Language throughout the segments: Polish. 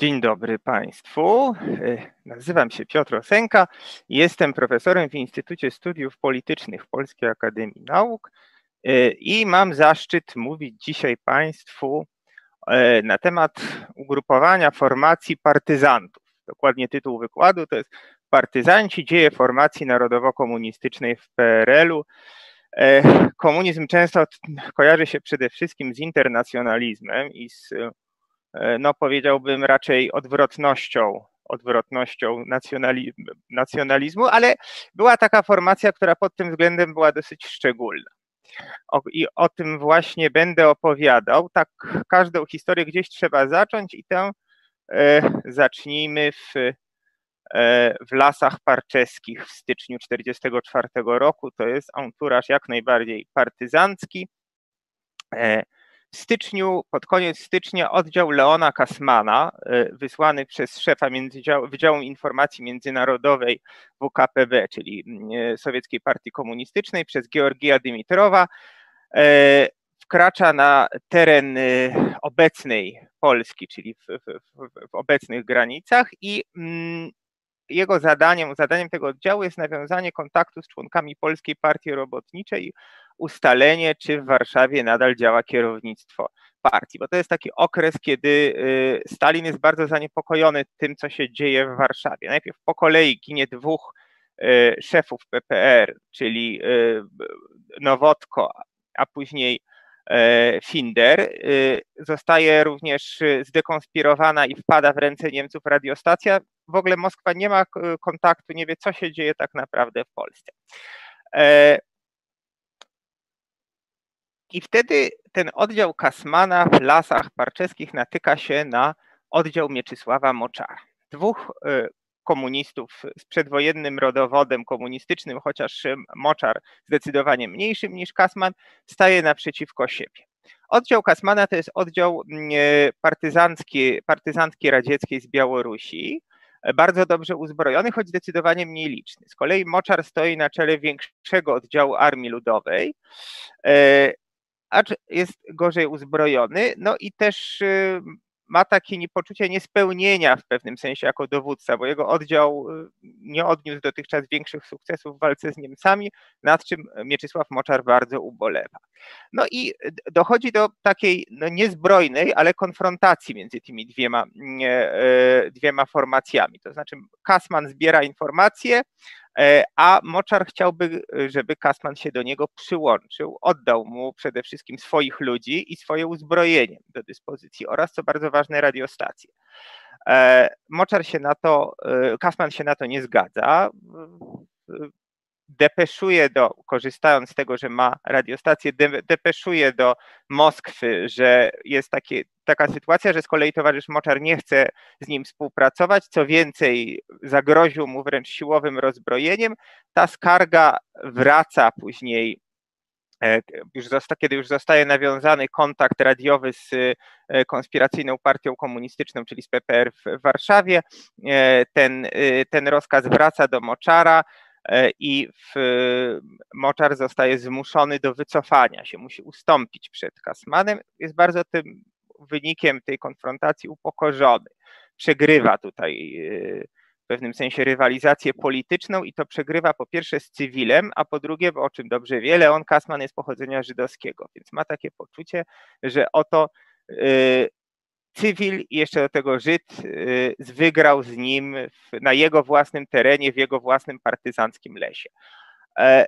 Dzień dobry Państwu. E, nazywam się Piotr Osenka. Jestem profesorem w Instytucie Studiów Politycznych Polskiej Akademii Nauk e, i mam zaszczyt mówić dzisiaj Państwu e, na temat ugrupowania formacji partyzantów. Dokładnie tytuł wykładu to jest Partyzanci dzieje formacji narodowo-komunistycznej w PRL-u. Komunizm często kojarzy się przede wszystkim z internacjonalizmem i z no powiedziałbym raczej odwrotnością, odwrotnością nacjonalizmu, ale była taka formacja, która pod tym względem była dosyć szczególna. O, I o tym właśnie będę opowiadał. Tak, każdą historię gdzieś trzeba zacząć i tę e, zacznijmy w, e, w lasach parczeskich w styczniu 1944 roku. To jest anturaż jak najbardziej partyzancki. E, styczniu, pod koniec stycznia oddział Leona Kasmana, y, wysłany przez szefa Wydziału Informacji Międzynarodowej WKPB, czyli y, Sowieckiej Partii Komunistycznej, przez Georgija Dymitrowa, y, wkracza na teren obecnej Polski, czyli w, w, w obecnych granicach i mm, jego zadaniem, zadaniem tego oddziału jest nawiązanie kontaktu z członkami Polskiej Partii Robotniczej ustalenie, czy w Warszawie nadal działa kierownictwo partii, bo to jest taki okres, kiedy y, Stalin jest bardzo zaniepokojony tym, co się dzieje w Warszawie. Najpierw po kolei ginie dwóch y, szefów PPR, czyli y, Nowotko, a później Finder. Zostaje również zdekonspirowana i wpada w ręce Niemców radiostacja. W ogóle Moskwa nie ma kontaktu, nie wie, co się dzieje tak naprawdę w Polsce. I wtedy ten oddział Kasmana w lasach parczeskich natyka się na oddział Mieczysława Moczara. Dwóch y, komunistów z przedwojennym rodowodem komunistycznym, chociaż Moczar zdecydowanie mniejszym niż Kasman, staje naprzeciwko siebie. Oddział Kasmana to jest oddział mm, y, partyzancki, partyzantki radzieckiej z Białorusi, bardzo dobrze uzbrojony, choć zdecydowanie mniej liczny. Z kolei Moczar stoi na czele większego oddziału Armii Ludowej, y, acz jest gorzej uzbrojony, no i też y, ma takie poczucie niespełnienia w pewnym sensie jako dowódca, bo jego oddział y, nie odniósł dotychczas większych sukcesów w walce z Niemcami, nad czym Mieczysław Moczar bardzo ubolewa. No i dochodzi do takiej no niezbrojnej, ale konfrontacji między tymi dwiema, e, dwiema formacjami. To znaczy Kasman zbiera informacje, a Moczar chciałby, żeby Kasman się do niego przyłączył, oddał mu przede wszystkim swoich ludzi i swoje uzbrojenie do dyspozycji oraz, co bardzo ważne, radiostacje. E, Moczar się na to, e, Kasman się na to nie zgadza depeszuje do, korzystając z tego, że ma radiostację, depeszuje do Moskwy, że jest takie, taka sytuacja, że z kolei towarzysz Moczar nie chce z nim współpracować, co więcej zagroził mu wręcz siłowym rozbrojeniem. Ta skarga wraca później e, już zosta, kiedy już zostaje nawiązany kontakt radiowy z e, konspiracyjną partią komunistyczną, czyli z PPR w Warszawie, e, ten, ten rozkaz wraca do Moczara. E, i w, Moczar zostaje zmuszony do wycofania się, musi ustąpić przed Kasmanem. Jest bardzo tym wynikiem tej konfrontacji upokorzony. Przegrywa tutaj e, w pewnym sensie rywalizację polityczną i to przegrywa po pierwsze z cywilem, a po drugie, o czym dobrze wie, Leon Kasman jest pochodzenia żydowskiego, więc ma takie poczucie, że oto e, cywil i jeszcze do tego Żyd y, wygrał z nim na jego własnym terenie, w jego własnym partyzanckim lesie. E,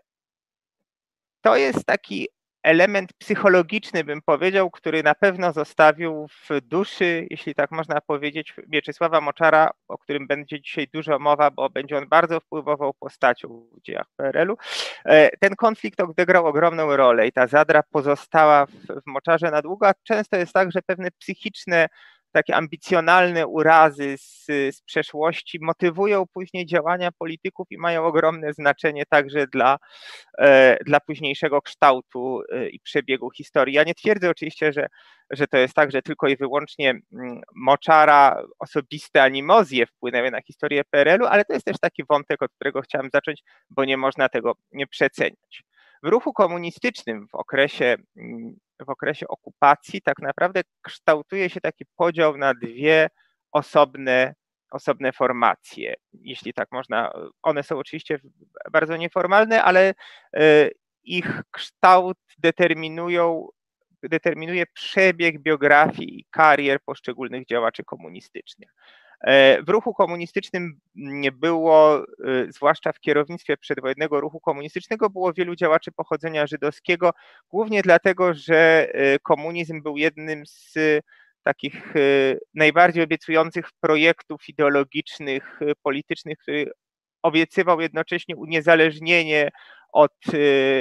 to jest taki element psychologiczny, bym powiedział, który na pewno zostawił w duszy, jeśli tak można powiedzieć, Mieczysława Moczara, o którym będzie dzisiaj dużo mowa, bo będzie on bardzo wpływową postacią w dziejach PRL-u. E, ten konflikt odegrał ogromną rolę i ta zadra pozostała w, w Moczarze na długo, a często jest tak, że pewne psychiczne takie ambicjonalne urazy z, z przeszłości motywują później działania polityków i mają ogromne znaczenie także dla, e, dla późniejszego kształtu e, i przebiegu historii. Ja nie twierdzę oczywiście, że, że to jest tak, że tylko i wyłącznie mm, moczara, osobiste animozje wpłynęły na historię PRL-u, ale to jest też taki wątek, od którego chciałem zacząć, bo nie można tego nie przeceniać. W ruchu komunistycznym w okresie mm, w okresie okupacji tak naprawdę kształtuje się taki podział na dwie osobne, osobne formacje, jeśli tak można. One są oczywiście bardzo nieformalne, ale ich kształt determinują determinuje przebieg biografii i karier poszczególnych działaczy komunistycznych. E, w ruchu komunistycznym było, e, zwłaszcza w kierownictwie przedwojennego ruchu komunistycznego, było wielu działaczy pochodzenia żydowskiego, głównie dlatego, że e, komunizm był jednym z takich najbardziej obiecujących projektów ideologicznych, politycznych, który obiecywał jednocześnie uniezależnienie od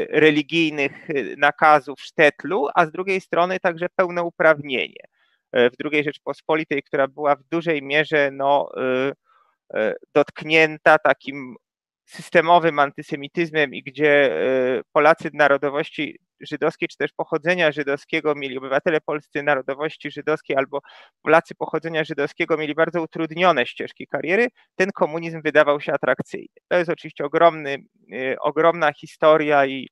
religijnych nakazów sztetlu, a z drugiej strony także pełne uprawnienie. E, w II Rzeczpospolitej, która była w dużej mierze no, e, e, dotknięta takim systemowym antysemityzmem i gdzie Polacy narodowości żydowskiej, czy też pochodzenia żydowskiego mieli, obywatele polscy narodowości żydowskiej albo Polacy pochodzenia żydowskiego mieli bardzo utrudnione ścieżki kariery, ten komunizm wydawał się atrakcyjny. To jest oczywiście ogromny, ogromna historia i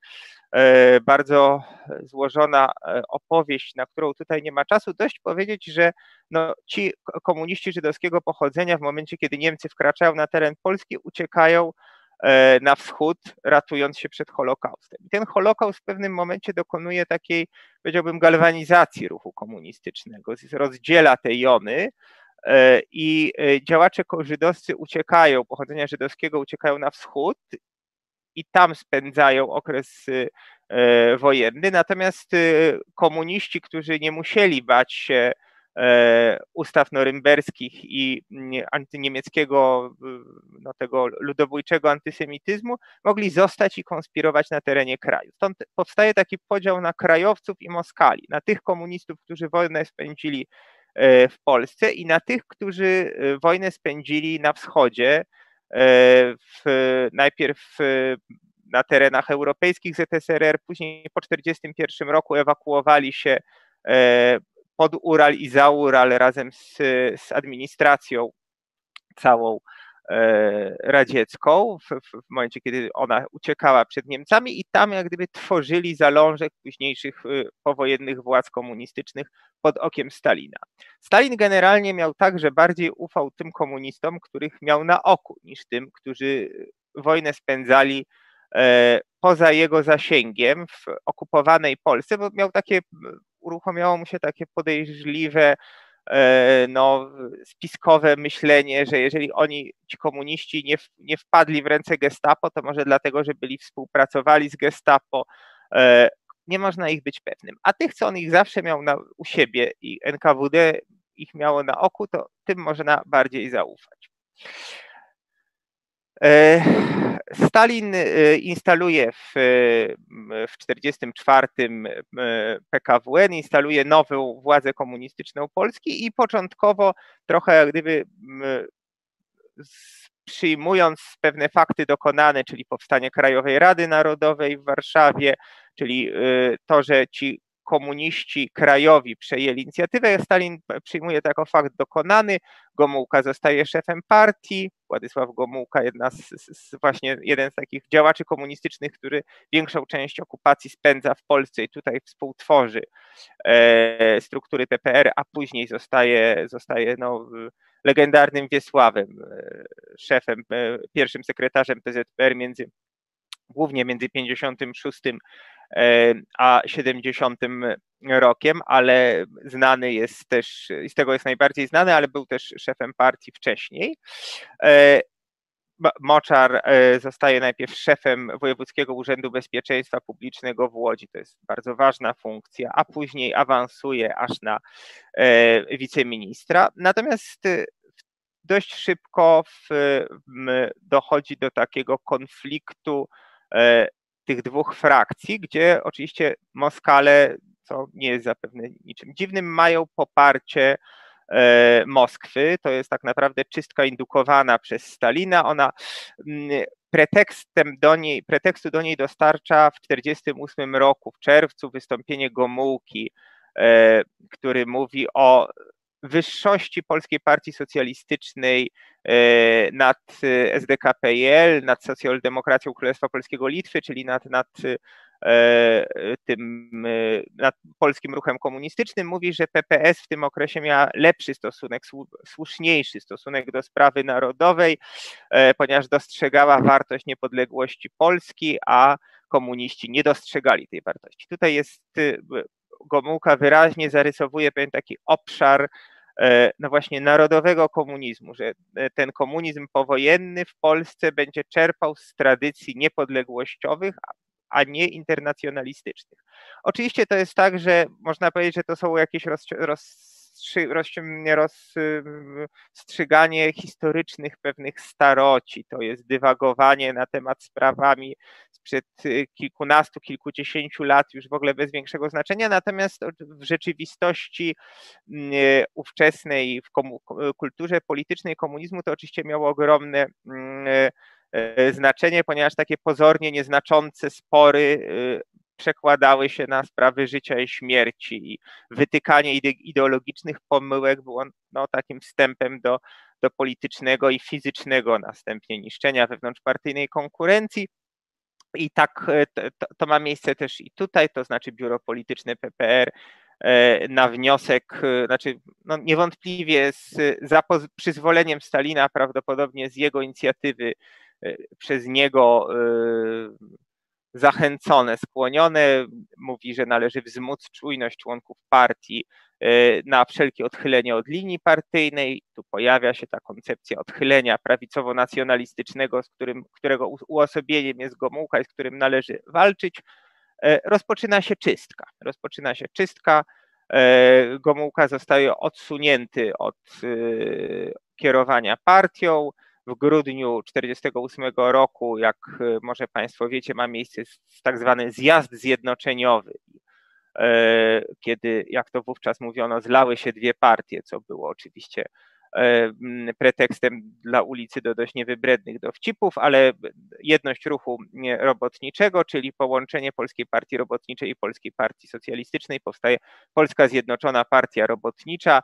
bardzo złożona e, opowieść, na którą tutaj nie ma czasu. Dość powiedzieć, że no, ci komuniści żydowskiego pochodzenia w momencie, kiedy Niemcy wkraczają na teren Polski, uciekają e, na wschód, ratując się przed Holokaustem. I ten Holokaust w pewnym momencie dokonuje takiej, powiedziałbym, galwanizacji ruchu komunistycznego, rozdziela te jony i działacze żydowscy uciekają, pochodzenia żydowskiego uciekają na wschód i tam spędzają okres y, e, wojenny. Natomiast y, komuniści, którzy nie musieli bać się e, ustaw norymberskich i mm, antyniemieckiego, no, tego ludobójczego antysemityzmu, mogli zostać i konspirować na terenie kraju. Stąd powstaje taki podział na krajowców i Moskali, na tych komunistów, którzy wojnę spędzili e, w Polsce i na tych, którzy wojnę spędzili na wschodzie, E, w, najpierw na terenach europejskich ZSRR, później po 1941 roku ewakuowali się e, pod Ural i za Ural razem z, z administracją całą. e, radziecką w, w, momencie, kiedy ona uciekała przed Niemcami i tam jak gdyby tworzyli zalążek późniejszych powojennych władz komunistycznych pod okiem Stalina. Stalin generalnie miał tak, że bardziej ufał tym komunistom, których miał na oku, niż tym, którzy wojnę spędzali e, poza jego zasięgiem w okupowanej Polsce, bo miał takie, uruchomiało mu się takie podejrzliwe, e, no, spiskowe myślenie, że jeżeli oni, ci komuniści, nie, nie wpadli w ręce gestapo, to może dlatego, że byli współpracowali z gestapo, e, nie można ich być pewnym. A tych, co on ich zawsze miał na, u siebie i NKWD ich miało na oku, to tym można bardziej zaufać. E, Stalin e, instaluje w 1944 e, PKWN, instaluje nową władzę komunistyczną Polski i początkowo trochę jak gdyby przyjmując pewne fakty dokonane, czyli powstanie Krajowej Rady Narodowej w Warszawie, czyli to, że ci komuniści krajowi przejęli inicjatywę, Stalin przyjmuje to jako fakt dokonany, Gomułka zostaje szefem partii, Władysław Gomułka, jedna z, z, właśnie jeden z takich działaczy komunistycznych, który większą część okupacji spędza w Polsce i tutaj współtworzy e, struktury PPR, a później zostaje, zostaje no, legendarnym Wiesławem, e, szefem, e, pierwszym sekretarzem PZPR między głównie między 56 e, a 70 rokiem, ale znany jest też, z tego jest najbardziej znany, ale był też szefem partii wcześniej. Moczar zostaje najpierw szefem Wojewódzkiego Urzędu Bezpieczeństwa Publicznego w Łodzi, to jest bardzo ważna funkcja, a później awansuje aż na wiceministra. Natomiast dość szybko dochodzi do takiego konfliktu e, tych dwóch frakcji, gdzie oczywiście Moskale, co nie jest zapewne niczym dziwnym, mają poparcie e, Moskwy. To jest tak naprawdę czystka indukowana przez Stalina. Ona pretekstem do niej, pretekstu do niej dostarcza w 1948 roku, w czerwcu, wystąpienie Gomułki, e, który mówi o wyższości Polskiej Partii Socjalistycznej e, nad SDKPL, nad socjaldemokracją Królestwa Polskiego Litwy, czyli nad, nad tym nad polskim ruchem komunistycznym, mówi, że PPS w tym okresie miała lepszy stosunek, słuszniejszy stosunek do sprawy narodowej, ponieważ dostrzegała wartość niepodległości Polski, a komuniści nie dostrzegali tej wartości. Tutaj jest Gomułka wyraźnie zarysowuje pewien taki obszar e, no właśnie narodowego komunizmu, że e, ten komunizm powojenny w Polsce będzie czerpał z tradycji niepodległościowych, a nie internacjonalistycznych. Oczywiście to jest tak, że można powiedzieć, że to są jakieś roz, roz rozstrzyganie historycznych pewnych staroci, to jest dywagowanie na temat sprawami sprzed y, kilkunastu, kilkudziesięciu lat już w ogóle bez większego znaczenia, natomiast w rzeczywistości y, ówczesnej w kulturze politycznej komunizmu to oczywiście miało ogromne mm, y, znaczenie, ponieważ takie pozornie nieznaczące spory przekładały się na sprawy życia i śmierci i wytykanie ideologicznych pomyłek było no, takim wstępem do, do politycznego i fizycznego następnie niszczenia wewnątrzpartyjnej konkurencji. I tak e, to, to ma miejsce też i tutaj, to znaczy biuro polityczne PPR e, na wniosek, e, znaczy no niewątpliwie z, za przyzwoleniem Stalina, prawdopodobnie z jego inicjatywy przez niego zachęcone, skłonione. Mówi, że należy wzmóc czujność członków partii e, na wszelkie odchylenie od linii partyjnej. Tu pojawia się ta koncepcja odchylenia prawicowo-nacjonalistycznego, z którym, którego uosobieniem jest Gomułka i z którym należy walczyć. E, rozpoczyna się czystka. Rozpoczyna się czystka. E, Gomułka zostaje odsunięty od kierowania partią w grudniu 1948 roku, jak e, może Państwo wiecie, ma miejsce tak zwany zjazd zjednoczeniowy, e, kiedy, jak to wówczas mówiono, zlały się dwie partie, co było oczywiście e, pretekstem dla ulicy do dość niewybrednych dowcipów, ale jedność ruchu robotniczego, czyli połączenie Polskiej Partii Robotniczej i Polskiej Partii Socjalistycznej, powstaje Polska Zjednoczona Partia Robotnicza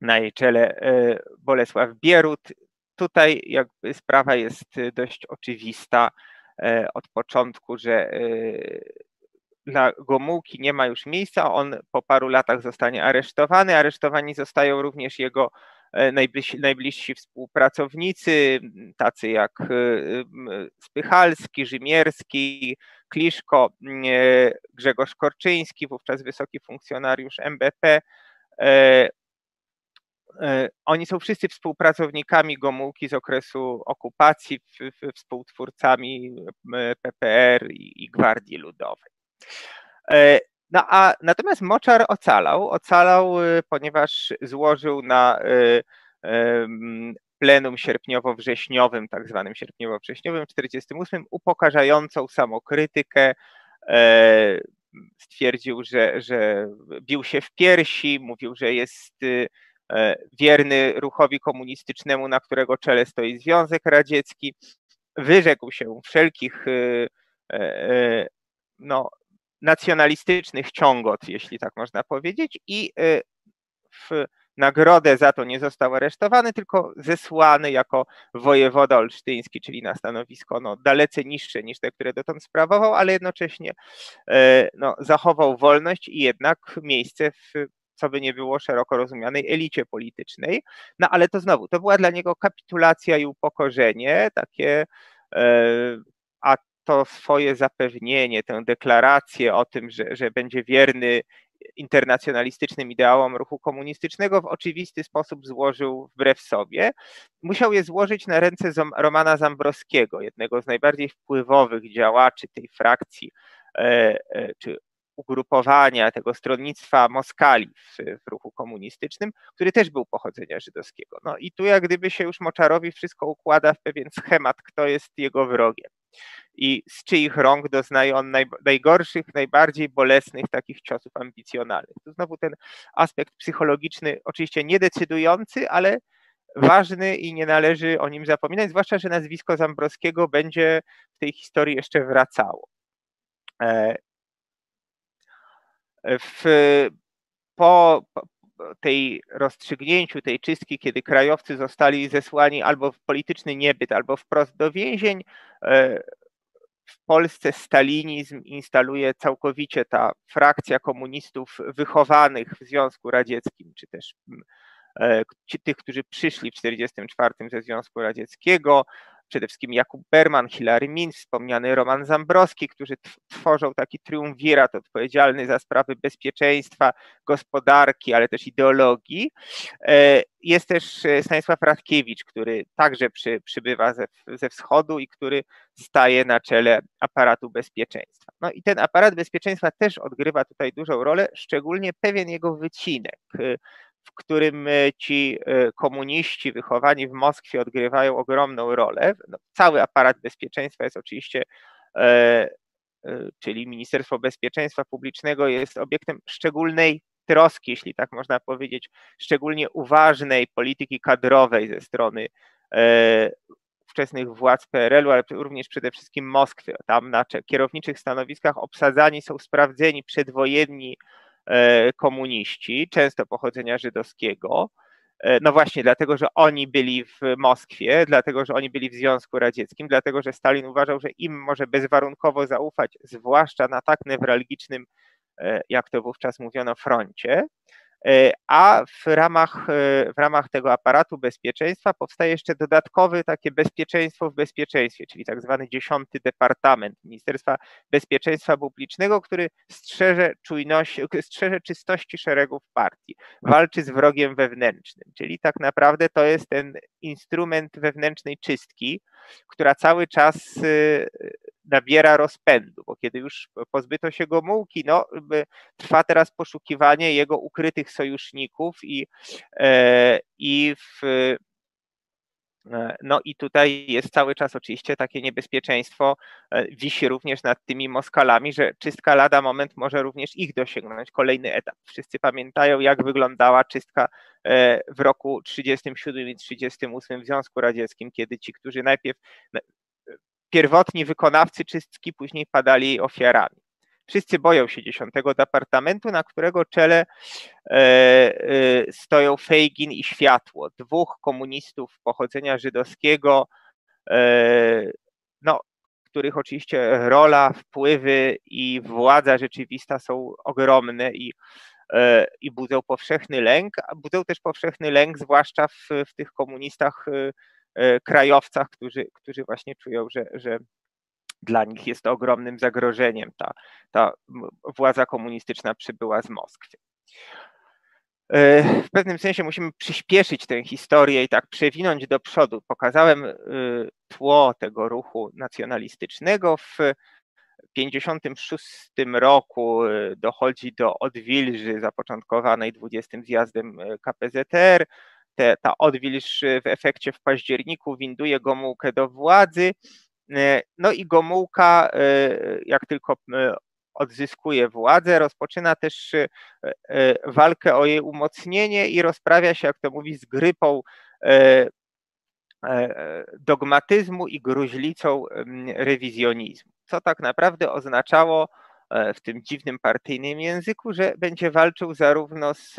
na jej czele e, Bolesław Bierut. Tutaj jakby sprawa jest e, dość oczywista e, od początku, że dla Gomułki nie ma już miejsca, on po paru latach zostanie aresztowany. Aresztowani zostają również jego najbliżsi, najbliżsi współpracownicy, tacy jak Spychalski, Rzymierski, Kliszko, Grzegorz Korczyński, wówczas wysoki funkcjonariusz MBP oni są wszyscy współpracownikami Gomułki z okresu okupacji, współtwórcami PPR i Gwardii Ludowej. E, no a natomiast Moczar ocalał, ocalał, e, ponieważ złożył na plenum sierpniowo-wrześniowym, tak zwanym sierpniowo-wrześniowym 48, upokarzającą samokrytykę. Stwierdził, że, że bił się w piersi, mówił, że jest E, wierny ruchowi komunistycznemu, na którego czele stoi Związek Radziecki. Wyrzekł się wszelkich e, e, no, nacjonalistycznych ciągot, jeśli tak można powiedzieć, i w nagrodę za to nie został aresztowany, tylko zesłany jako wojewoda olsztyński, czyli na stanowisko no, dalece niższe niż te, które dotąd sprawował, ale jednocześnie no, zachował wolność i jednak miejsce w co by nie było szeroko rozumianej elicie politycznej. No ale to znowu, to była dla niego kapitulacja i upokorzenie, takie, e, a to swoje zapewnienie, tę deklarację o tym, że, że będzie wierny internacjonalistycznym ideałom ruchu komunistycznego w oczywisty sposób złożył wbrew sobie. Musiał je złożyć na ręce Romana Zambrowskiego, jednego z najbardziej wpływowych działaczy tej frakcji, e, e, czy ugrupowania tego stronnictwa Moskali w, w, ruchu komunistycznym, który też był pochodzenia żydowskiego. No i tu jak gdyby się już Moczarowi wszystko układa w pewien schemat, kto jest jego wrogiem i z czyich rąk doznaje on naj, najgorszych, najbardziej bolesnych takich ciosów ambicjonalnych. Tu znowu ten aspekt psychologiczny, oczywiście niedecydujący, ale ważny i nie należy o nim zapominać, zwłaszcza, że nazwisko Zambrowskiego będzie w tej historii jeszcze wracało. E, w, po tej rozstrzygnięciu tej czystki, kiedy krajowcy zostali zesłani albo w polityczny niebyt, albo wprost do więzień, e, w Polsce stalinizm instaluje całkowicie ta frakcja komunistów wychowanych w Związku Radzieckim, czy też ci, tych, którzy przyszli w 1944 ze Związku Radzieckiego, przede wszystkim Jakub Berman, Hilary Min, wspomniany Roman Zambrowski, którzy tworzą taki triumvirat odpowiedzialny za sprawy bezpieczeństwa, gospodarki, ale też ideologii. E, jest też e, Stanisław Radkiewicz, który także przy, przybywa ze, ze wschodu i który staje na czele aparatu bezpieczeństwa. No i ten aparat bezpieczeństwa też odgrywa tutaj dużą rolę, szczególnie pewien jego wycinek w którym e, ci e, komuniści wychowani w Moskwie odgrywają ogromną rolę. No, cały aparat bezpieczeństwa jest oczywiście, e, czyli Ministerstwo Bezpieczeństwa Publicznego jest obiektem szczególnej troski, jeśli tak można powiedzieć, szczególnie uważnej polityki kadrowej ze strony ówczesnych władz PRL-u, ale również przede wszystkim Moskwy. Tam na kierowniczych stanowiskach obsadzani są sprawdzeni przedwojenni komuniści, często pochodzenia żydowskiego. E, no właśnie, dlatego, że oni byli w Moskwie, dlatego, że oni byli w Związku Radzieckim, dlatego, że Stalin uważał, że im może bezwarunkowo zaufać, zwłaszcza na tak newralgicznym, e, jak to wówczas mówiono, froncie. E, a w ramach, e, w ramach tego aparatu bezpieczeństwa powstaje jeszcze dodatkowy takie bezpieczeństwo w bezpieczeństwie, czyli tak zwany dziesiąty departament Ministerstwa Bezpieczeństwa Publicznego, który strzeże strzeże czystości szeregów partii, walczy z wrogiem wewnętrznym, czyli tak naprawdę to jest ten instrument wewnętrznej czystki, która cały czas y, nabiera rozpędu, bo kiedy już pozbyto się Gomułki, no, trwa teraz poszukiwanie jego ukrytych sojuszników i, e, i w no i tutaj jest cały czas oczywiście takie niebezpieczeństwo, e, wisi również nad tymi Moskalami, że czystka lada moment może również ich dosięgnąć, kolejny etap. Wszyscy pamiętają, jak wyglądała czystka w roku 37 i 38 w Związku Radzieckim, kiedy ci, którzy najpierw pierwotni wykonawcy czystki później padali ofiarami. Wszyscy boją się dziesiątego departamentu, na którego czele e, e, stoją Fejgin i Światło, dwóch komunistów pochodzenia żydowskiego, e, no, których oczywiście rola, wpływy i władza rzeczywista są ogromne i, i budzą powszechny lęk, a budzą też powszechny lęk, zwłaszcza w, w tych komunistach krajowcach, którzy, którzy właśnie czują, że, że dla nich jest to ogromnym zagrożeniem. Ta, ta władza komunistyczna przybyła z Moskwy. E, w pewnym sensie musimy przyspieszyć tę historię i tak przewinąć do przodu. Pokazałem e, tło tego ruchu nacjonalistycznego. W 1956 roku dochodzi do odwilży zapoczątkowanej 20 zjazdem KPZR te, ta odwilż w efekcie w październiku winduje Gomułkę do władzy. E, no i Gomułka, e, jak tylko e, odzyskuje władzę, rozpoczyna też walkę o jej umocnienie i rozprawia się, jak to mówi, z grypą dogmatyzmu i gruźlicą rewizjonizmu. Co tak naprawdę oznaczało w tym dziwnym partyjnym języku, że będzie walczył zarówno z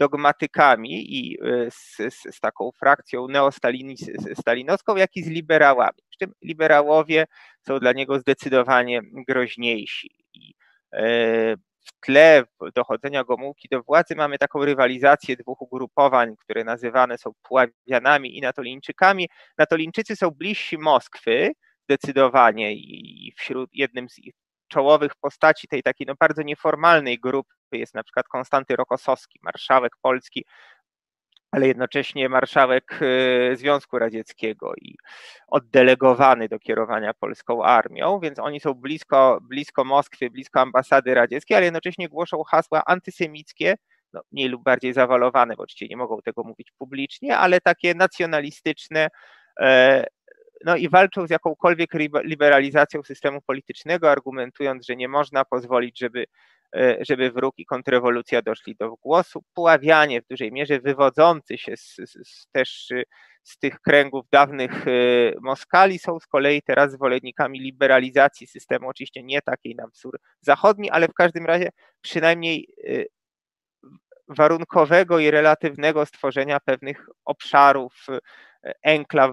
dogmatykami i e, z, z, z taką frakcją neostalinowską, jak i z liberałami. Przy czym liberałowie są dla niego zdecydowanie groźniejsi. I e, w tle dochodzenia Gomułki do władzy mamy taką rywalizację dwóch ugrupowań, które nazywane są Puławianami i Natolińczykami. Natolińczycy są bliżsi Moskwy zdecydowanie i wśród jednym z czołowych postaci tej takiej no bardzo nieformalnej grupy. Jest na przykład Konstanty Rokosowski, marszałek polski, ale jednocześnie marszałek y, Związku Radzieckiego i oddelegowany do kierowania polską armią, więc oni są blisko, blisko Moskwy, blisko ambasady radzieckiej, ale jednocześnie głoszą hasła antysemickie, no, mniej lub bardziej zawalowane, bo oczywiście nie mogą tego mówić publicznie, ale takie nacjonalistyczne, e, no i walczą z jakąkolwiek liberalizacją systemu politycznego, argumentując, że nie można pozwolić, żeby, e, żeby wróg i kontrrewolucja doszli do głosu. Puławianie w dużej mierze wywodzący się z, z, też z tych kręgów dawnych e, Moskali są z kolei teraz zwolennikami liberalizacji systemu, oczywiście nie takiej na wzór zachodni, ale w każdym razie przynajmniej e, warunkowego i relatywnego stworzenia pewnych obszarów enklaw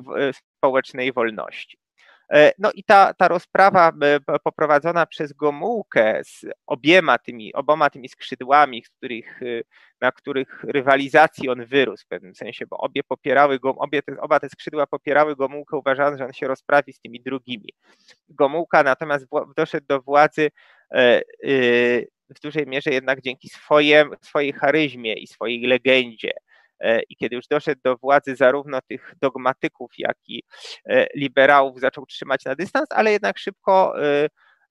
społecznej wolności. No i ta, ta rozprawa poprowadzona przez Gomułkę z obiema tymi, oboma tymi skrzydłami, których, na których rywalizacji on wyrósł w pewnym sensie, bo obie popierały obie te, oba te skrzydła popierały Gomułkę, uważając, że on się rozprawi z tymi drugimi. Gomułka natomiast doszedł do władzy w dużej mierze jednak dzięki swojem, swojej charyzmie i swojej legendzie. E, I kiedy już doszedł do władzy, zarówno tych dogmatyków, jak i e, liberałów zaczął trzymać na dystans, ale jednak szybko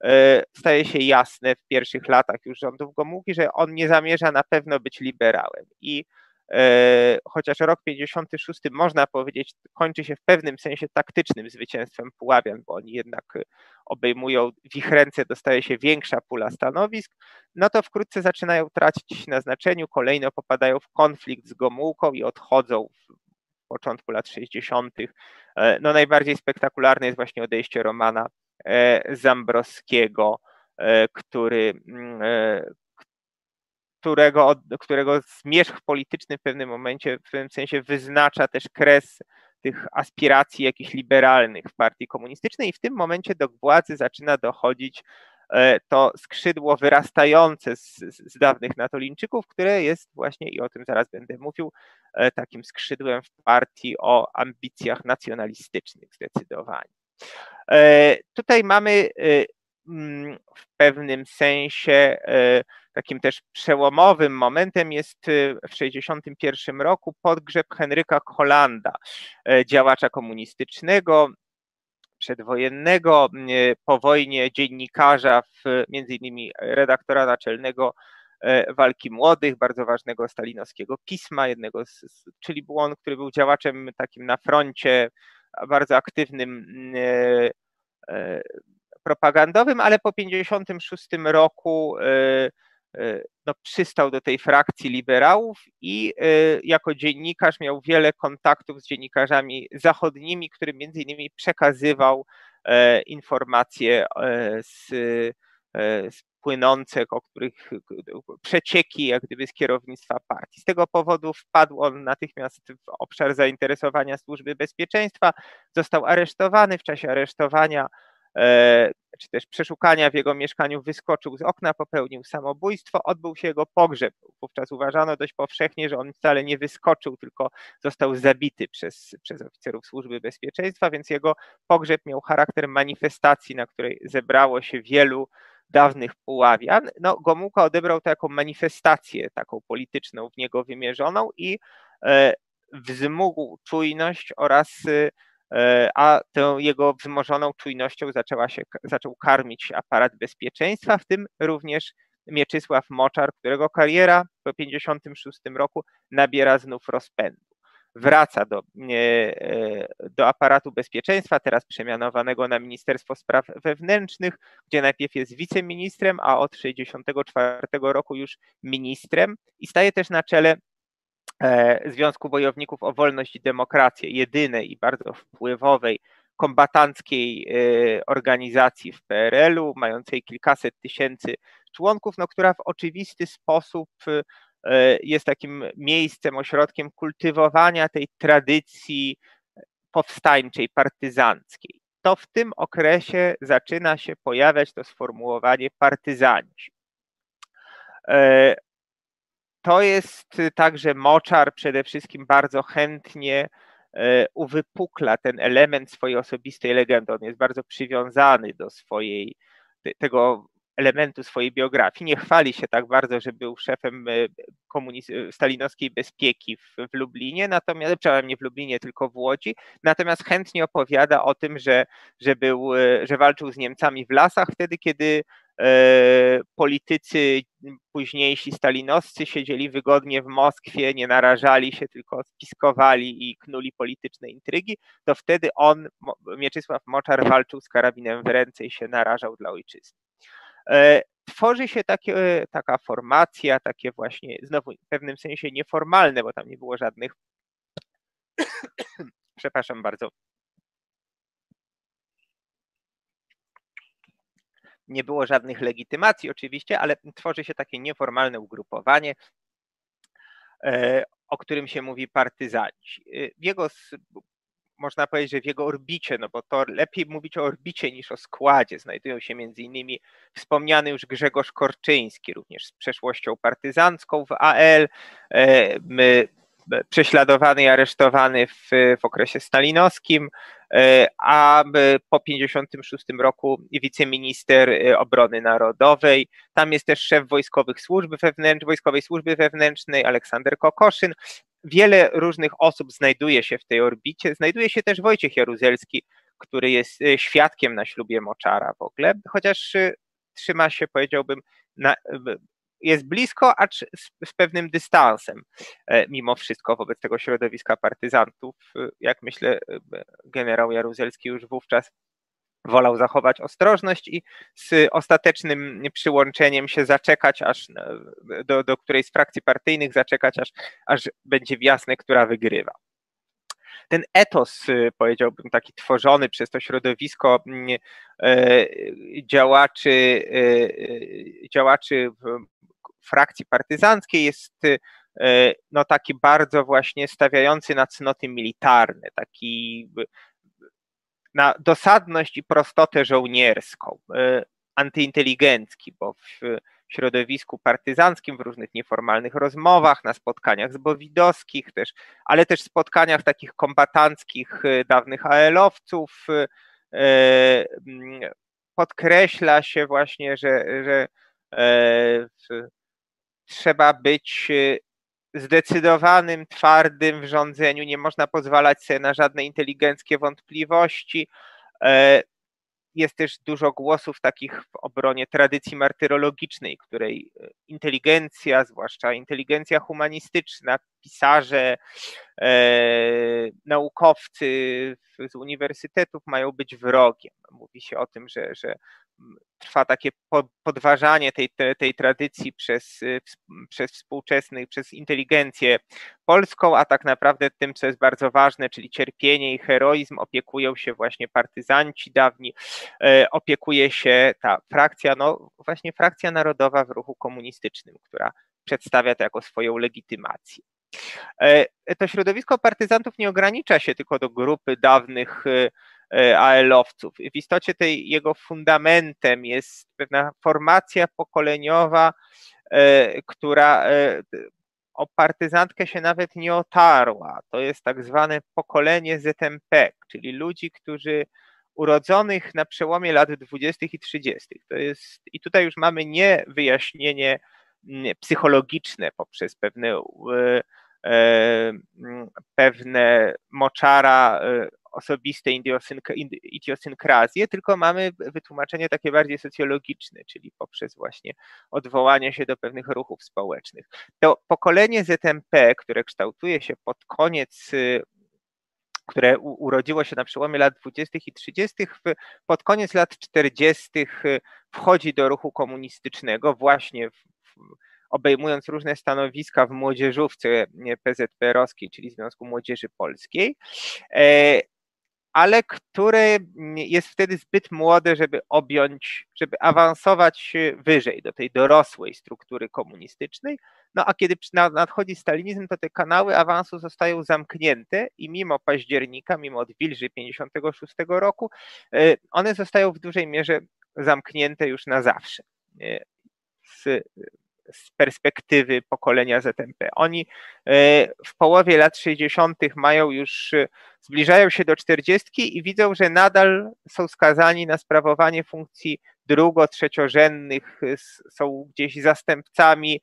e, staje się jasne w pierwszych latach już rządów Gomułki, że on nie zamierza na pewno być liberałem. I chociaż rok 56 można powiedzieć kończy się w pewnym sensie taktycznym zwycięstwem Puławian, bo oni jednak obejmują, w ich ręce dostaje się większa pula stanowisk, no to wkrótce zaczynają tracić na znaczeniu, kolejno popadają w konflikt z Gomułką i odchodzą w początku lat 60. E, no najbardziej spektakularne jest właśnie odejście Romana e, Zambrowskiego, który, mm, którego, którego zmierzch polityczny w pewnym momencie, w pewnym sensie wyznacza też kres tych aspiracji jakichś liberalnych w partii komunistycznej i w tym momencie do władzy zaczyna dochodzić e, to skrzydło wyrastające z, z dawnych natolińczyków, które jest właśnie, i o tym zaraz będę mówił, e, takim skrzydłem w partii o ambicjach nacjonalistycznych zdecydowanie. E, tutaj mamy w pewnym sensie takim też przełomowym momentem jest y, w 1961 roku podgrzeb Henryka Hollanda, e, działacza komunistycznego, przedwojennego, y, po wojnie dziennikarza, w, między innymi redaktora naczelnego e, Walki Młodych, bardzo ważnego stalinowskiego pisma, jednego z, czyli był on, który był działaczem takim na froncie, bardzo aktywnym e, propagandowym, ale po 1956 roku E, no, przystał do tej frakcji liberałów i e, jako dziennikarz miał wiele kontaktów z dziennikarzami zachodnimi, który między innymi przekazywał e, informacje z, z płynące, o których przecieki jak gdyby z kierownictwa partii. Z tego powodu wpadł on natychmiast w obszar zainteresowania służby bezpieczeństwa, został aresztowany. W czasie aresztowania E, czy też przeszukania w jego mieszkaniu wyskoczył z okna, popełnił samobójstwo, odbył się jego pogrzeb. Wówczas uważano dość powszechnie, że on wcale nie wyskoczył, tylko został zabity przez, przez oficerów służby bezpieczeństwa, więc jego pogrzeb miał charakter manifestacji, na której zebrało się wielu dawnych Puławian. No, Gomułka odebrał to jako manifestację taką polityczną w niego wymierzoną i e, wzmógł czujność oraz E, a tą jego wzmożoną czujnością zaczęła się, zaczął karmić aparat bezpieczeństwa, w tym również Mieczysław Moczar, którego kariera po 1956 roku nabiera znów rozpędu. Wraca do, e, do aparatu bezpieczeństwa, teraz przemianowanego na Ministerstwo Spraw Wewnętrznych, gdzie najpierw jest wiceministrem, a od 1964 roku już ministrem i staje też na czele E, Związku Bojowników o Wolność i Demokrację, jedynej i bardzo wpływowej kombatanckiej e, organizacji w PRL-u, mającej kilkaset tysięcy członków, no, która w oczywisty sposób e, jest takim miejscem, ośrodkiem kultywowania tej tradycji powstańczej, partyzanckiej. To w tym okresie zaczyna się pojawiać to sformułowanie partyzanci to jest także moczar przede wszystkim bardzo chętnie e, uwypukla ten element swojej osobistej legendy. On jest bardzo przywiązany do swojej, tego elementu swojej biografii. Nie chwali się tak bardzo, że był szefem e, stalinowskiej bezpieki w, w Lublinie, natomiast, przepraszam, nie w Lublinie, tylko w Łodzi, natomiast chętnie opowiada o tym, że, że, był, że walczył z Niemcami w lasach wtedy, kiedy politycy późniejsi stalinowscy siedzieli wygodnie w Moskwie, nie narażali się, tylko spiskowali i knuli polityczne intrygi, to wtedy on, Mieczysław Moczar, walczył z karabinem w ręce i się narażał dla ojczyzny. E, tworzy się takie, taka formacja, takie właśnie, znowu w pewnym sensie nieformalne, bo tam nie było żadnych, przepraszam bardzo, nie było żadnych legitymacji oczywiście, ale tworzy się takie nieformalne ugrupowanie, e, o którym się mówi partyzanci. E, w jego można powiedzieć, że w jego orbicie, no bo to lepiej mówić o orbicie niż o składzie, znajdują się między innymi wspomniany już Grzegorz Korczyński, również z przeszłością partyzancką w AL, prześladowany i aresztowany w, w okresie stalinowskim, e, a po 1956 roku wiceminister e, obrony narodowej. Tam jest też szef wojskowych służb wojskowej służby wewnętrznej Aleksander Kokoszyn. Wiele różnych osób znajduje się w tej orbicie. Znajduje się też Wojciech Jaruzelski, który jest e, świadkiem na ślubie Moczara w ogóle, chociaż trzyma się, powiedziałbym, na, jest blisko, acz z, pewnym dystansem e, mimo wszystko wobec tego środowiska partyzantów. E, jak myślę, e, generał Jaruzelski już wówczas wolał zachować ostrożność i z ostatecznym przyłączeniem się zaczekać, aż do, do którejś z frakcji partyjnych zaczekać, aż, aż będzie jasne, która wygrywa ten etos, powiedziałbym, taki tworzony przez to środowisko mm, działaczy, działaczy frakcji partyzanckiej jest y, no taki bardzo właśnie stawiający na cnoty militarne, taki na dosadność i prostotę żołnierską, y, antyinteligencki, bo w środowisku partyzanckim, w różnych nieformalnych rozmowach, na spotkaniach zbowidowskich też, ale też spotkaniach takich kombatanckich y, dawnych AL-owców podkreśla się właśnie, że, że trzeba być y, zdecydowanym, twardym w rządzeniu, nie można pozwalać sobie na żadne inteligenckie wątpliwości. Jest też dużo głosów takich w obronie tradycji martyrologicznej, której e, inteligencja, zwłaszcza inteligencja humanistyczna, pisarze, e, naukowcy z uniwersytetów mają być wrogiem. Mówi się o tym, że, że trwa takie podważanie tej, tej tradycji przez, przez współczesnych, przez inteligencję polską, a tak naprawdę tym, co jest bardzo ważne, czyli cierpienie i heroizm, opiekują się właśnie partyzanci dawni, e, opiekuje się ta frakcja, no właśnie frakcja narodowa w ruchu komunistycznym, która przedstawia to jako swoją legitymację. E, to środowisko partyzantów nie ogranicza się tylko do grupy dawnych E, AL-owców. W istocie tej jego fundamentem jest pewna formacja pokoleniowa, e, która e, o partyzantkę się nawet nie otarła. To jest tak zwane pokolenie ZMP, czyli ludzi, którzy urodzonych na przełomie lat 20. i 30. To jest, I tutaj już mamy nie wyjaśnienie mm, psychologiczne poprzez pewne, pewne moczara osobiste idiosynkrazje, tylko mamy wytłumaczenie takie bardziej socjologiczne, czyli poprzez właśnie odwołanie się do pewnych ruchów społecznych. To pokolenie ZMP, które kształtuje się pod koniec które urodziło się na przełomie lat 20. i 30., pod koniec lat 40. wchodzi do ruchu komunistycznego właśnie w, obejmując różne stanowiska w młodzieżówce PZPR-owskiej, czyli Związku Młodzieży Polskiej. E, ale które jest wtedy zbyt młode, żeby objąć, żeby awansować wyżej do tej dorosłej struktury komunistycznej. No a kiedy nadchodzi stalinizm, to te kanały awansu zostają zamknięte i mimo października, mimo odwilży 56 roku, e, one zostają w dużej mierze zamknięte już na zawsze. Z z perspektywy pokolenia ZMP. Oni e, w połowie lat 60. mają już, e, zbliżają się do 40 i widzą, że nadal są skazani na sprawowanie funkcji drugo, trzeciorzędnych, e, są gdzieś zastępcami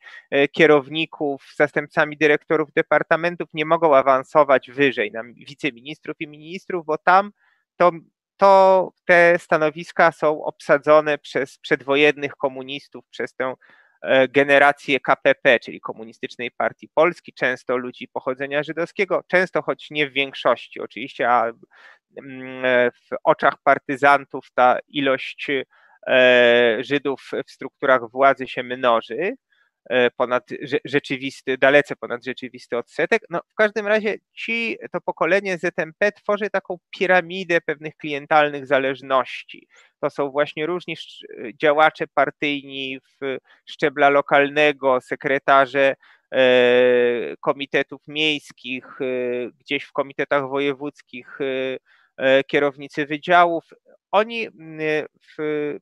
kierowników, zastępcami dyrektorów departamentów, nie mogą awansować wyżej na wiceministrów i ministrów, bo tam to to te stanowiska są obsadzone przez przedwojennych komunistów, przez tę generację KPP, czyli Komunistycznej Partii Polski, często ludzi pochodzenia żydowskiego, często choć nie w większości oczywiście, a mm, e, w oczach partyzantów ta ilość e, Żydów w strukturach władzy się mnoży. E, ponad rzeczywisty, dalece ponad rzeczywisty odsetek. No, w każdym razie ci, to pokolenie ZMP tworzy taką piramidę pewnych klientalnych zależności. To są właśnie różni działacze partyjni w szczebla lokalnego, sekretarze komitetów miejskich, gdzieś w komitetach wojewódzkich kierownicy wydziałów. Oni w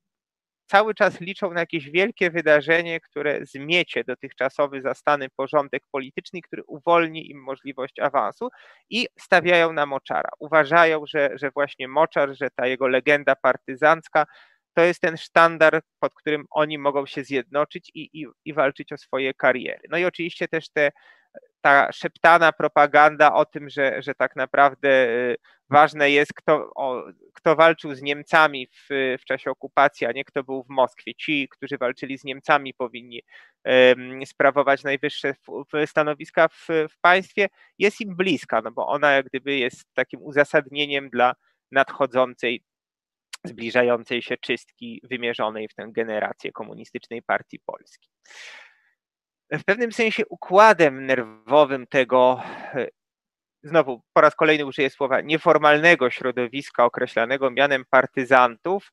cały czas liczą na jakieś wielkie wydarzenie, które zmiecie dotychczasowy zastany porządek polityczny, który uwolni im możliwość awansu i stawiają na Moczara. Uważają, że, że właśnie Moczar, że ta jego legenda partyzancka to jest ten sztandar, pod którym oni mogą się zjednoczyć i, i, i walczyć o swoje kariery. No i oczywiście też te ta szeptana propaganda o tym, że, że tak naprawdę y, ważne jest, kto, o, kto walczył z Niemcami w, w czasie okupacji, a nie kto był w Moskwie. Ci, którzy walczyli z Niemcami, powinni um, sprawować najwyższe stanowiska w, w państwie, jest im bliska, no bo ona jak gdyby jest takim uzasadnieniem dla nadchodzącej zbliżającej się czystki wymierzonej w tę generację komunistycznej partii polskiej w pewnym sensie układem nerwowym tego, e, znowu po raz kolejny użyję słowa, nieformalnego środowiska określanego mianem partyzantów,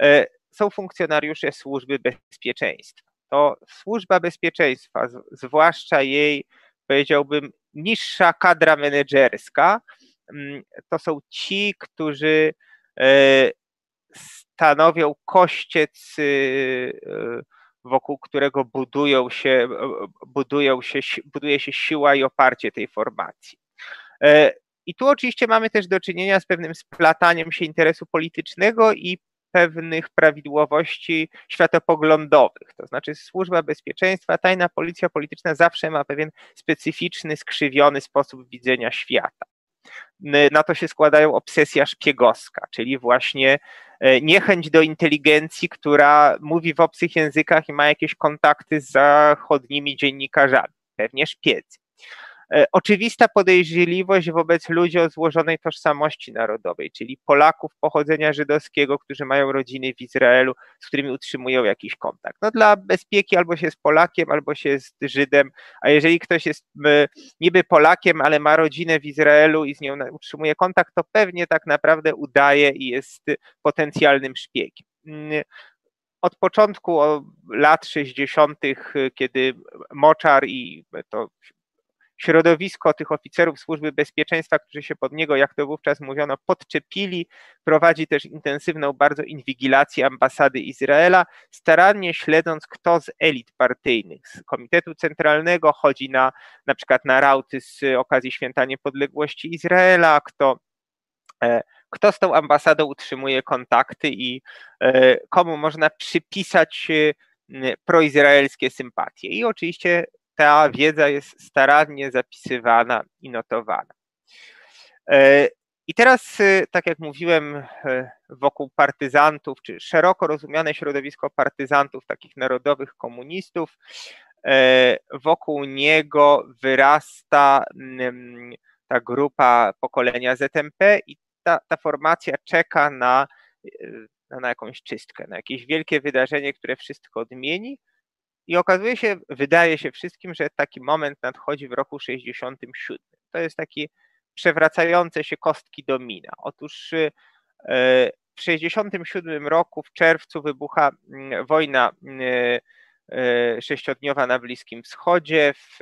e, są funkcjonariusze służby bezpieczeństwa. To służba bezpieczeństwa, zwłaszcza jej, powiedziałbym, niższa kadra menedżerska, mm, to są ci, którzy e, stanowią kościec wokół którego budują się, budują się, buduje się siła i oparcie tej formacji. E, I tu oczywiście mamy też do czynienia z pewnym splataniem się interesu politycznego i pewnych prawidłowości światopoglądowych. To znaczy służba bezpieczeństwa, tajna policja polityczna zawsze ma pewien specyficzny, skrzywiony sposób widzenia świata. Na to się składają obsesja szpiegowska, czyli właśnie E, niechęć do inteligencji, która mówi w obcych językach i ma jakieś kontakty z zachodnimi dziennikarzami, pewnie szpiedzy. E, oczywista podejrzliwość wobec ludzi o złożonej tożsamości narodowej, czyli Polaków pochodzenia żydowskiego, którzy mają rodziny w Izraelu, z którymi utrzymują jakiś kontakt. No dla bezpieki albo się z Polakiem, albo się z Żydem, a jeżeli ktoś jest niby Polakiem, ale ma rodzinę w Izraelu i z nią utrzymuje kontakt, to pewnie tak naprawdę udaje i jest potencjalnym szpiegiem mm, od początku lat 60., kiedy Moczar i to środowisko tych oficerów służby bezpieczeństwa, którzy się pod niego, jak to wówczas mówiono, podczepili, prowadzi też intensywną bardzo inwigilację ambasady Izraela, starannie śledząc, kto z elit partyjnych, z Komitetu Centralnego chodzi na na przykład na rauty z okazji Święta Niepodległości Izraela, kto e, kto z tą ambasadą utrzymuje kontakty i e, komu można przypisać e, proizraelskie sympatie. I oczywiście ta wiedza jest starannie zapisywana i notowana. E, I teraz, e, tak jak mówiłem, e, wokół partyzantów, czy szeroko rozumiane środowisko partyzantów, takich narodowych komunistów, wokół niego wyrasta mm, ta grupa pokolenia ZMP i ta, ta formacja czeka na, na jakąś czystkę, na jakieś wielkie wydarzenie, które wszystko odmieni, i okazuje się, wydaje się wszystkim, że taki moment nadchodzi w roku 67. To jest taki przewracające się kostki domina. Otóż y, w 67 roku w czerwcu wybucha mm, wojna y, y, sześciodniowa na Bliskim Wschodzie, w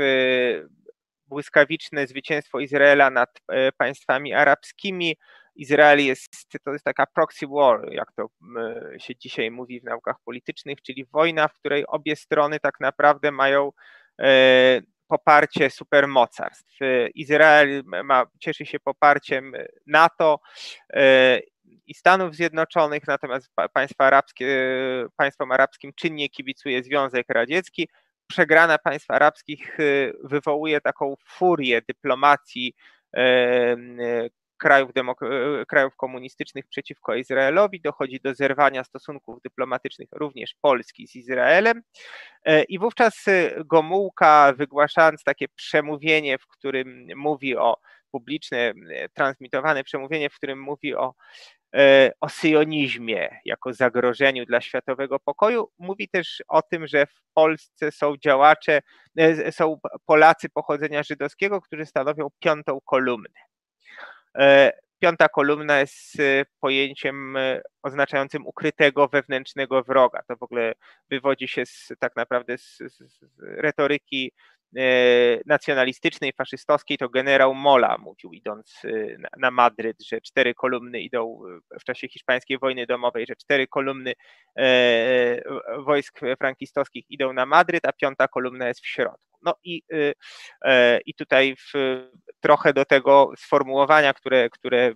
błyskawiczne zwycięstwo Izraela nad państwami arabskimi, Izrael jest, to jest taka proxy war, jak to się dzisiaj mówi w naukach politycznych, czyli wojna, w której obie strony tak naprawdę mają e, poparcie supermocarstw. Izrael ma, cieszy się poparciem NATO e, i Stanów Zjednoczonych, natomiast państwa arabskie, państwom arabskim czynnie kibicuje Związek Radziecki. Przegrana państw arabskich e, wywołuje taką furię dyplomacji krajów, e, krajów komunistycznych przeciwko Izraelowi, dochodzi do zerwania stosunków dyplomatycznych również Polski z Izraelem e, i wówczas e, Gomułka wygłaszając takie przemówienie, w którym mówi o publiczne, transmitowane przemówienie, w którym mówi o o syjonizmie jako zagrożeniu dla światowego pokoju. Mówi też o tym, że w Polsce są działacze, są Polacy pochodzenia żydowskiego, którzy stanowią piątą kolumnę. E, piąta kolumna jest e, pojęciem e, oznaczającym ukrytego wewnętrznego wroga. To w ogóle wywodzi się z, tak naprawdę z, z, retoryki nacjonalistycznej, faszystowskiej, to generał Mola mówił, idąc na Madryt, że cztery kolumny idą w czasie hiszpańskiej wojny domowej, że cztery kolumny wojsk frankistowskich idą na Madryt, a piąta kolumna jest w środku. No i, e, i tutaj w, trochę do tego sformułowania, które, które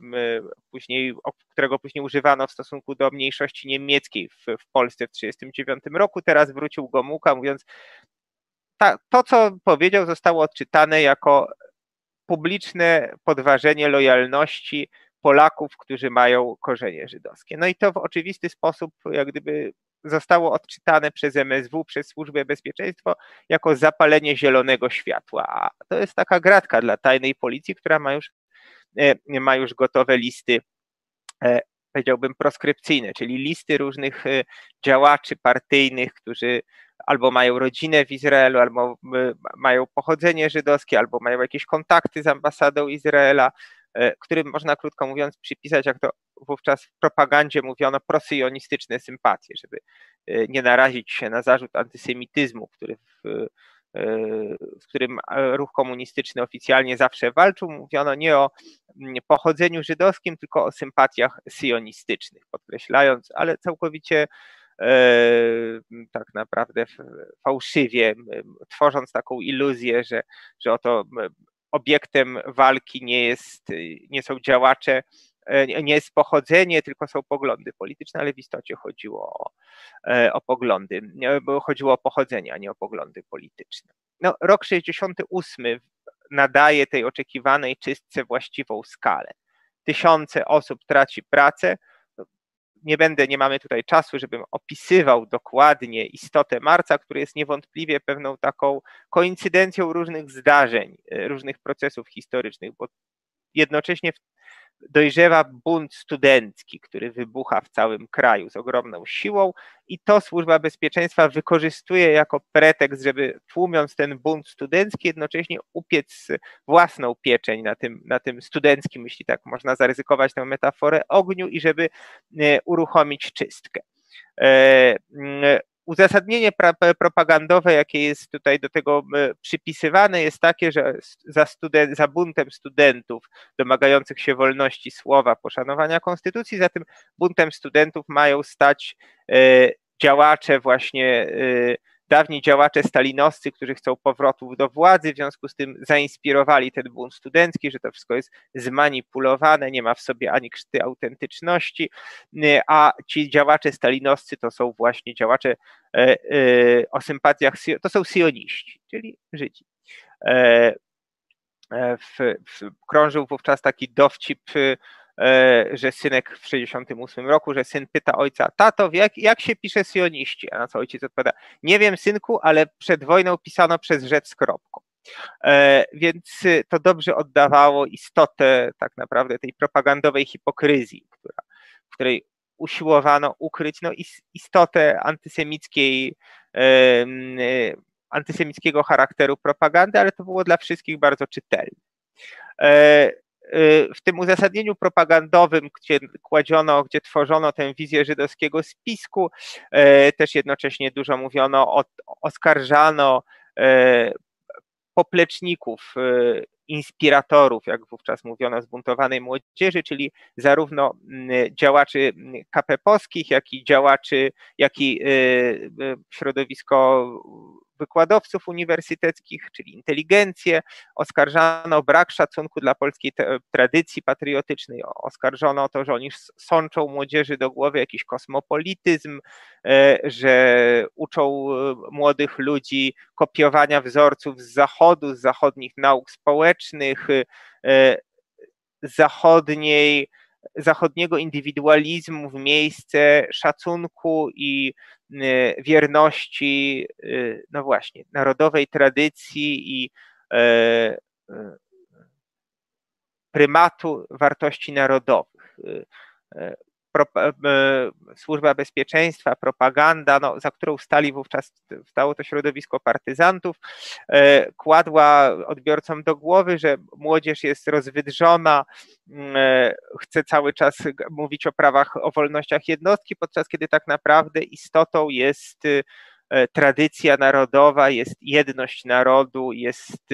później, którego później używano w stosunku do mniejszości niemieckiej w, w Polsce w 1939 roku, teraz wrócił Gomułka mówiąc, ta, to co powiedział zostało odczytane jako publiczne podważenie lojalności Polaków, którzy mają korzenie żydowskie. No i to w oczywisty sposób jak gdyby zostało odczytane przez MSW, przez Służbę Bezpieczeństwa jako zapalenie zielonego światła. A to jest taka gratka dla tajnej policji, która ma już, e, ma już gotowe listy e, powiedziałbym proskrypcyjne, czyli listy różnych e, działaczy partyjnych, którzy albo mają rodzinę w Izraelu, albo mają pochodzenie żydowskie, albo mają jakieś kontakty z ambasadą Izraela, którym można krótko mówiąc przypisać, jak to wówczas w propagandzie mówiono prosyjonistyczne sympatie, żeby e, nie narazić się na zarzut antysemityzmu, który w, e, z którym ruch komunistyczny oficjalnie zawsze walczył, mówiono nie o mm, pochodzeniu żydowskim, tylko o sympatiach sionistycznych, podkreślając, ale całkowicie e, tak naprawdę fałszywie, tworząc taką iluzję, że, że oto obiektem walki nie, jest, nie są działacze E, nie jest pochodzenie, tylko są poglądy polityczne, ale w istocie chodziło o, e, o poglądy, chodziło o pochodzenie, a nie o poglądy polityczne. No, rok 68 nadaje tej oczekiwanej czystce właściwą skalę. Tysiące osób traci pracę. Nie będę, nie mamy tutaj czasu, żebym opisywał dokładnie istotę marca, który jest niewątpliwie pewną taką koincydencją różnych zdarzeń, e, różnych procesów historycznych, bo jednocześnie w dojrzewa bunt studencki, który wybucha w całym kraju z ogromną siłą i to służba bezpieczeństwa wykorzystuje jako pretekst, żeby tłumiąc ten bunt studencki, jednocześnie upiec własną pieczeń na tym, na tym studenckim, jeśli tak można zaryzykować tę metaforę, ogniu i żeby e, uruchomić czystkę. Uzasadnienie propagandowe, jakie jest tutaj do tego przypisywane, jest takie, że za, za buntem studentów domagających się wolności słowa, poszanowania konstytucji, za tym buntem studentów mają stać e, działacze właśnie e, dawni działacze stalinowscy, którzy chcą powrotów do władzy, w związku z tym zainspirowali ten bunt studencki, że to wszystko jest zmanipulowane, nie ma w sobie ani krzty autentyczności, a ci działacze stalinowscy to są właśnie działacze e, e, o sympatiach, to są sioniści, czyli Żydzi. E, w, w, krążył wówczas taki dowcip że synek w 68 roku, że syn pyta ojca, tato, jak, jak się pisze sioniści? A na co ojciec odpowiada, nie wiem synku, ale przed wojną pisano przez rzecz z kropką. E, więc to dobrze oddawało istotę tak naprawdę tej propagandowej hipokryzji, która, w której usiłowano ukryć no, istotę antysemickiej, antysemickiego charakteru propagandy, ale to było dla wszystkich bardzo czytelne. E, w tym uzasadnieniu propagandowym, gdzie kładziono, gdzie tworzono tę wizję żydowskiego spisku, e, też jednocześnie dużo mówiono, oskarżano e, popleczników, inspiratorów, jak wówczas mówiono, zbuntowanej młodzieży, czyli zarówno działaczy KP-powskich, jak i działaczy, jak i środowisko wykładowców uniwersyteckich, czyli inteligencję, oskarżano o brak szacunku dla polskiej tradycji patriotycznej, oskarżono o to, że oni sączą młodzieży do głowy jakiś kosmopolityzm, e, że uczą e, młodych ludzi kopiowania wzorców z zachodu, z zachodnich nauk społecznych, e, zachodniej zachodniego indywidualizmu w miejsce szacunku i y, wierności, y, no właśnie, narodowej tradycji i e, e, prymatu wartości narodowych. Y, e, E, służba bezpieczeństwa, propaganda, no, za którą stali wówczas, stało to środowisko partyzantów, e, kładła odbiorcom do głowy, że młodzież jest rozwydrzona, mm, chce cały czas mówić o prawach, o wolnościach jednostki, podczas kiedy tak naprawdę istotą jest tradycja narodowa, jest jedność narodu, jest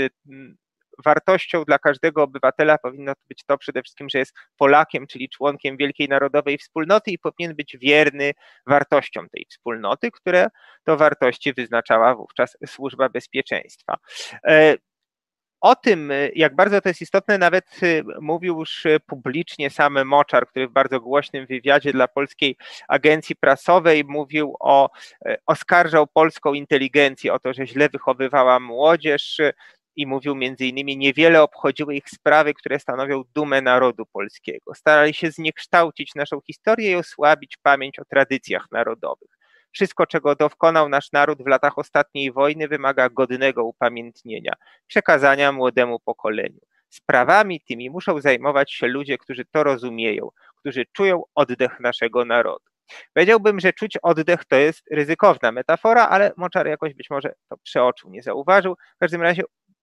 wartością dla każdego obywatela powinno być to przede wszystkim, że jest Polakiem, czyli członkiem wielkiej narodowej wspólnoty i powinien być wierny wartościom tej wspólnoty, które to wartości wyznaczała wówczas Służba Bezpieczeństwa. E, o tym, jak bardzo to jest istotne, nawet e, mówił już publicznie sam Moczar, który w bardzo głośnym wywiadzie dla polskiej agencji prasowej mówił o, e, oskarżał polską inteligencję o to, że źle wychowywała młodzież, i mówił między innymi, niewiele obchodziły ich sprawy, które stanowią dumę narodu polskiego. Starali się zniekształcić naszą historię i osłabić pamięć o tradycjach narodowych. Wszystko, czego dokonał nasz naród w latach ostatniej wojny, wymaga godnego upamiętnienia, przekazania młodemu pokoleniu. Sprawami tymi muszą zajmować się ludzie, którzy to rozumieją, którzy czują oddech naszego narodu. Powiedziałbym, że czuć oddech to jest ryzykowna metafora, ale Moczar jakoś być może to przeoczył, nie zauważył. W każdym razie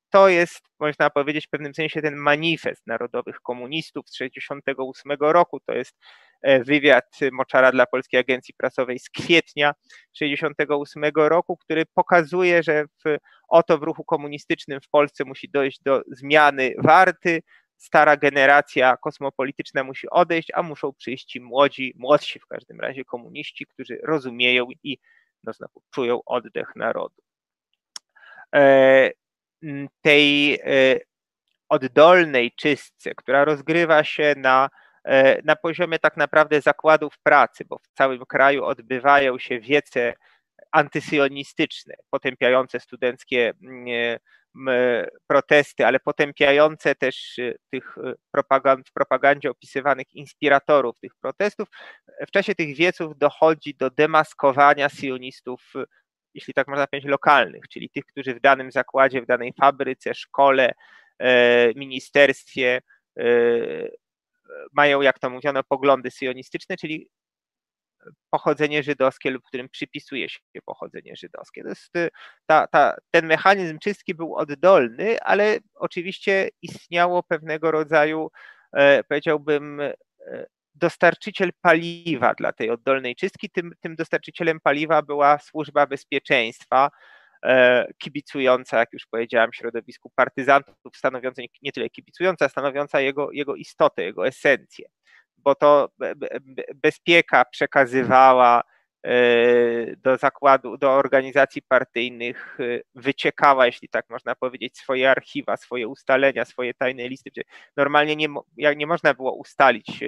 to jest, można powiedzieć, w pewnym sensie ten manifest narodowych komunistów z 1968 roku. To jest e, wywiad Moczara dla Polskiej Agencji Prasowej z kwietnia 1968 roku, który pokazuje, że w, oto w ruchu komunistycznym w Polsce musi dojść do zmiany warty, stara generacja kosmopolityczna musi odejść, a muszą przyjść ci młodzi, młodsi w każdym razie komuniści, którzy rozumieją i no znowu czują oddech narodu. E, tej e, oddolnej czystce, która rozgrywa się na, e, na poziomie tak naprawdę zakładów pracy, bo w całym kraju odbywają się wiece antysyjonistyczne, potępiające studenckie protesty, ale potępiające też e, tych propagand, w propagandzie opisywanych inspiratorów tych protestów. W czasie tych wieców dochodzi do demaskowania sionistów jeśli tak można powiedzieć, lokalnych, czyli tych, którzy w danym zakładzie, w danej fabryce, szkole, e, ministerstwie e, mają, jak to mówiono, poglądy syjonistyczne, czyli pochodzenie żydowskie lub którym przypisuje się pochodzenie żydowskie. To jest, e, ta, ta, ten mechanizm czystki był oddolny, ale oczywiście istniało pewnego rodzaju, powiedziałbym, dostarczyciel paliwa dla tej oddolnej czystki. Tym, tym dostarczycielem paliwa była służba bezpieczeństwa, e, kibicująca, jak już powiedziałem, środowisku partyzantów, stanowiąca nie tyle kibicująca, stanowiąca jego, jego istotę, jego esencję, bo to bezpieka przekazywała do zakładu, do organizacji partyjnych e, wyciekała, jeśli tak można powiedzieć, swoje archiwa, swoje ustalenia, swoje tajne listy. Normalnie nie, nie można było ustalić,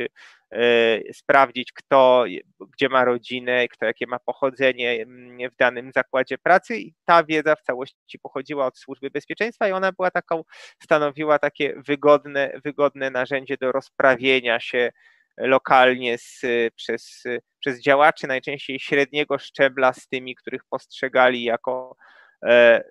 e, sprawdzić, kto gdzie ma rodzinę, kto jakie ma pochodzenie w danym zakładzie pracy i ta wiedza w całości pochodziła od służby bezpieczeństwa i ona była taką, stanowiła takie wygodne, wygodne narzędzie do rozprawienia się lokalnie z, przez, przez działaczy najczęściej średniego szczebla z tymi, których postrzegali jako e, e,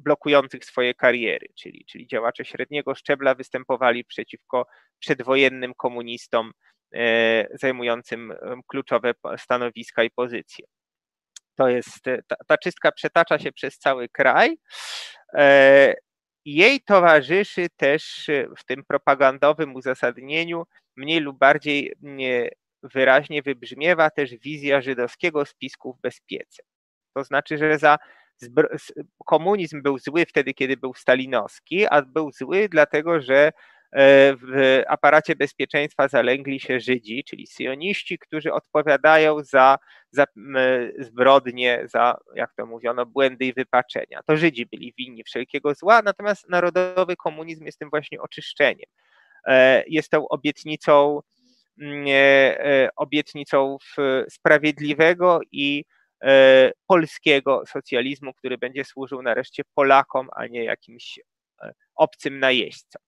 blokujących swoje kariery, czyli, czyli działacze średniego szczebla występowali przeciwko przedwojennym komunistom e, zajmującym kluczowe stanowiska i pozycje. To jest, ta, ta czystka przetacza się przez cały kraj. Jej towarzyszy też w tym propagandowym uzasadnieniu mniej lub bardziej wyraźnie wybrzmiewa też wizja żydowskiego spisku w bezpiece. To znaczy, że za komunizm był zły wtedy, kiedy był stalinowski, a był zły dlatego, że e, w aparacie bezpieczeństwa zalęgli się Żydzi, czyli syjoniści, którzy odpowiadają za, za zbrodnie, za, jak to mówiono, błędy i wypaczenia. To Żydzi byli winni wszelkiego zła, natomiast narodowy komunizm jest tym właśnie oczyszczeniem. E, jest tą obietnicą, e, obietnicą sprawiedliwego i e, polskiego socjalizmu, który będzie służył nareszcie Polakom, a nie jakimś obcym najeźdźcom.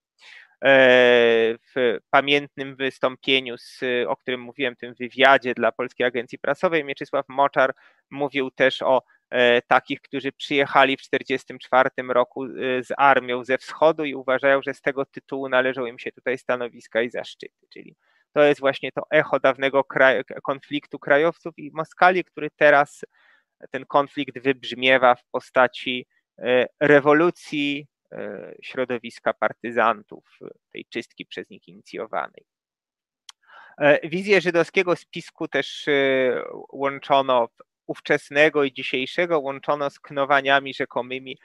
W pamiętnym wystąpieniu, z, o którym mówiłem, tym wywiadzie dla Polskiej Agencji Prasowej, Mieczysław Moczar mówił też o E, takich, którzy przyjechali w 1944 roku e, z armią ze wschodu i uważają, że z tego tytułu należą im się tutaj stanowiska i zaszczyty. Czyli to jest właśnie to echo dawnego kraj, konfliktu krajowców i Moskali, który teraz ten konflikt wybrzmiewa w postaci e, rewolucji środowiska partyzantów, tej czystki przez nich inicjowanej. Wizję żydowskiego spisku też łączono ówczesnego i dzisiejszego łączono z knowaniami rzekomymi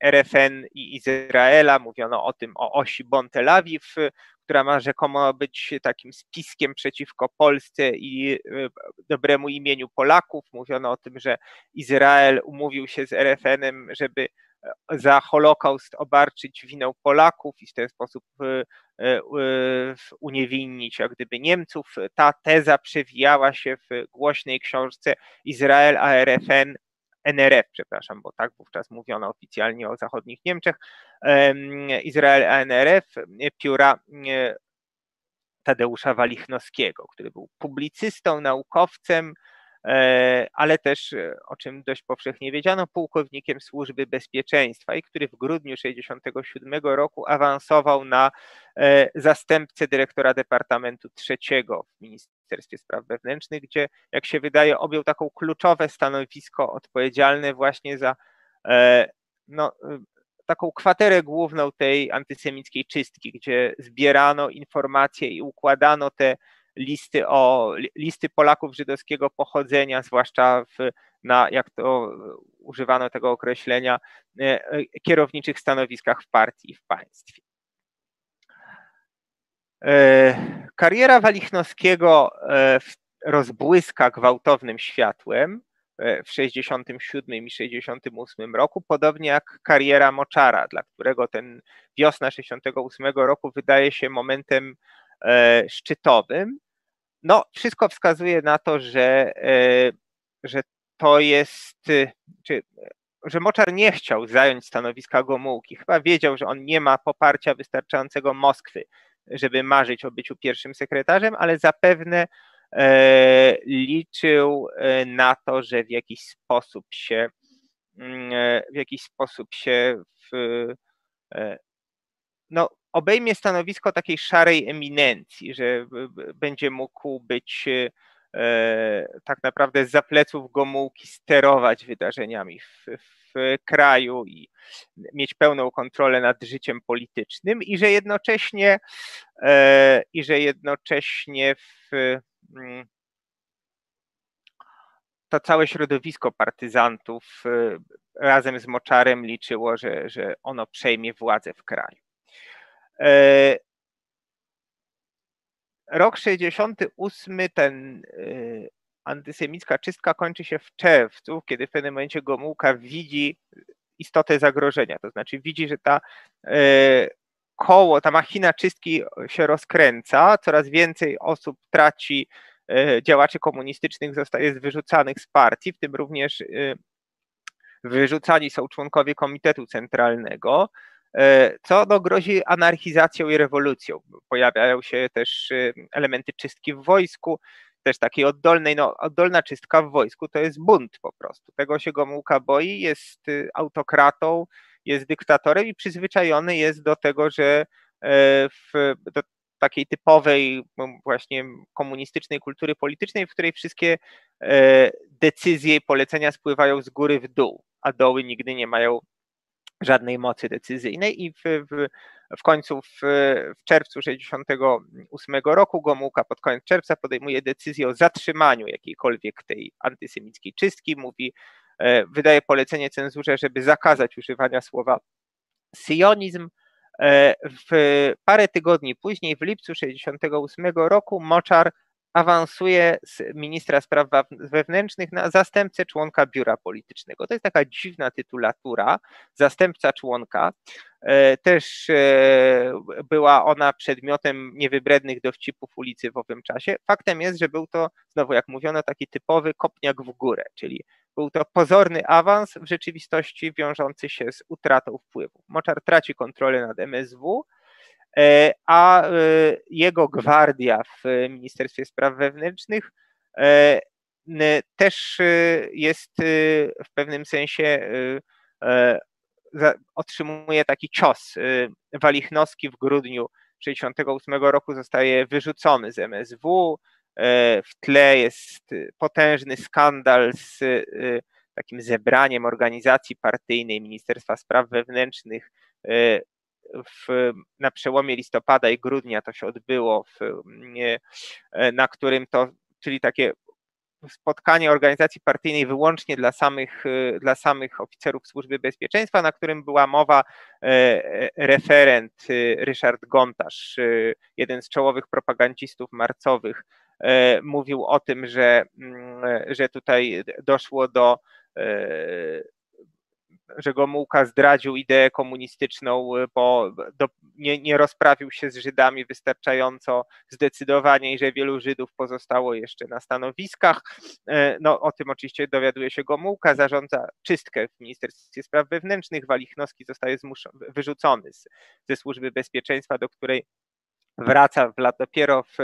RFN i Izraela. Mówiono o tym, o osi Bon-Tel która ma rzekomo być takim spiskiem przeciwko Polsce i e, dobremu imieniu Polaków. Mówiono o tym, że Izrael umówił się z RFN-em, żeby e, za Holokaust obarczyć winą Polaków i w ten sposób e, uniewinnić jak gdyby Niemców. Ta teza przewijała się w głośnej książce Izrael a RFN NRF, przepraszam, bo tak wówczas mówiono oficjalnie o zachodnich Niemczech, Izrael ANRF, pióra Tadeusza Walichnowskiego, który był publicystą, naukowcem, ale też, e, o czym dość powszechnie wiedziano, pułkownikiem Służby Bezpieczeństwa i który w grudniu 1967 roku awansował na e, zastępcę dyrektora Departamentu Trzeciego w Ministerstwie Spraw Wewnętrznych, gdzie, jak się wydaje, objął taką kluczowe stanowisko odpowiedzialne właśnie za no, taką kwaterę główną tej antysemickiej czystki, gdzie zbierano informacje i układano te listy o listy Polaków żydowskiego pochodzenia, zwłaszcza w, na, jak to używano tego określenia, e, e, kierowniczych stanowiskach w partii i w państwie. E, kariera Walichnowskiego rozbłyska gwałtownym światłem w 67 i 68 roku, podobnie jak kariera Moczara, dla którego ten wiosna 68 roku wydaje się momentem szczytowym. No, wszystko wskazuje na to, że, e, że to jest, e, czy, że Moczar nie chciał zająć stanowiska Gomułki. Chyba wiedział, że on nie ma poparcia wystarczającego Moskwy, żeby marzyć o byciu pierwszym sekretarzem, ale zapewne e, liczył na to, że w jakiś sposób się mm, w jakiś sposób się w, no, obejmie stanowisko takiej szarej eminencji, że będzie mógł być e, tak naprawdę z pleców Gomułki sterować wydarzeniami w, w kraju i mieć pełną kontrolę nad życiem politycznym i że jednocześnie e, i że jednocześnie w mm, to całe środowisko partyzantów e, razem z Moczarem liczyło, że, że ono przejmie władzę w kraju. E, rok 68, ten e, antysemicka czystka kończy się w czerwcu, kiedy w pewnym momencie Gomułka widzi istotę zagrożenia, to znaczy widzi, że ta e, koło, ta machina czystki się rozkręca, coraz więcej osób traci, działaczy komunistycznych zostaje wyrzucanych z partii, w tym również wyrzucani są członkowie Komitetu Centralnego, co no, grozi anarchizacją i rewolucją. Pojawiają się też e, elementy czystki w wojsku, też takiej oddolnej, no oddolna czystka w wojsku to jest bunt po prostu. Tego się Gomułka boi, jest y, autokratą, jest dyktatorem i przyzwyczajony jest do tego, że e, w, do takiej typowej właśnie komunistycznej kultury politycznej, w której wszystkie decyzje i polecenia spływają z góry w dół, a doły nigdy nie mają żadnej mocy decyzyjnej i w, w, w końcu w, w czerwcu 1968 roku Gomułka pod koniec czerwca podejmuje decyzję o zatrzymaniu jakiejkolwiek tej antysemickiej czystki, mówi, e, wydaje polecenie cenzurze, żeby zakazać używania słowa sionizm. E, w parę tygodni później, w lipcu 1968 roku, Moczar awansuje z ministra spraw wewnętrznych na zastępcę członka biura politycznego. To jest taka dziwna tytulatura, zastępca członka. E, też e, była ona przedmiotem niewybrednych dowcipów ulicy w owym czasie. Faktem jest, że był to, znowu jak mówiono, taki typowy kopniak w górę, czyli był to pozorny awans, w rzeczywistości wiążący się z utratą wpływu. Moczar traci kontrolę nad MSW, a e, jego gwardia w Ministerstwie Spraw Wewnętrznych e, też jest w pewnym sensie otrzymuje taki cios. Walichnowski w grudniu 1968 roku zostaje wyrzucony z MSW. W tle jest potężny skandal z takim zebraniem organizacji partyjnej Ministerstwa Spraw Wewnętrznych w, na przełomie listopada i grudnia to się odbyło, w, na którym to, czyli takie spotkanie organizacji partyjnej wyłącznie dla samych, dla samych oficerów służby bezpieczeństwa, na którym była mowa referent Ryszard Gontarz, jeden z czołowych propagandzistów marcowych, mówił o tym, że, mm, że tutaj doszło do że Gomułka zdradził ideę komunistyczną, bo do, nie, nie rozprawił się z Żydami wystarczająco zdecydowanie i że wielu Żydów pozostało jeszcze na stanowiskach. E, no, o tym oczywiście dowiaduje się Gomułka, zarządza czystkę w Ministerstwie Spraw Wewnętrznych. Walichnowski zostaje zmuszony, wyrzucony z, ze służby bezpieczeństwa, do której wraca w lat, dopiero w,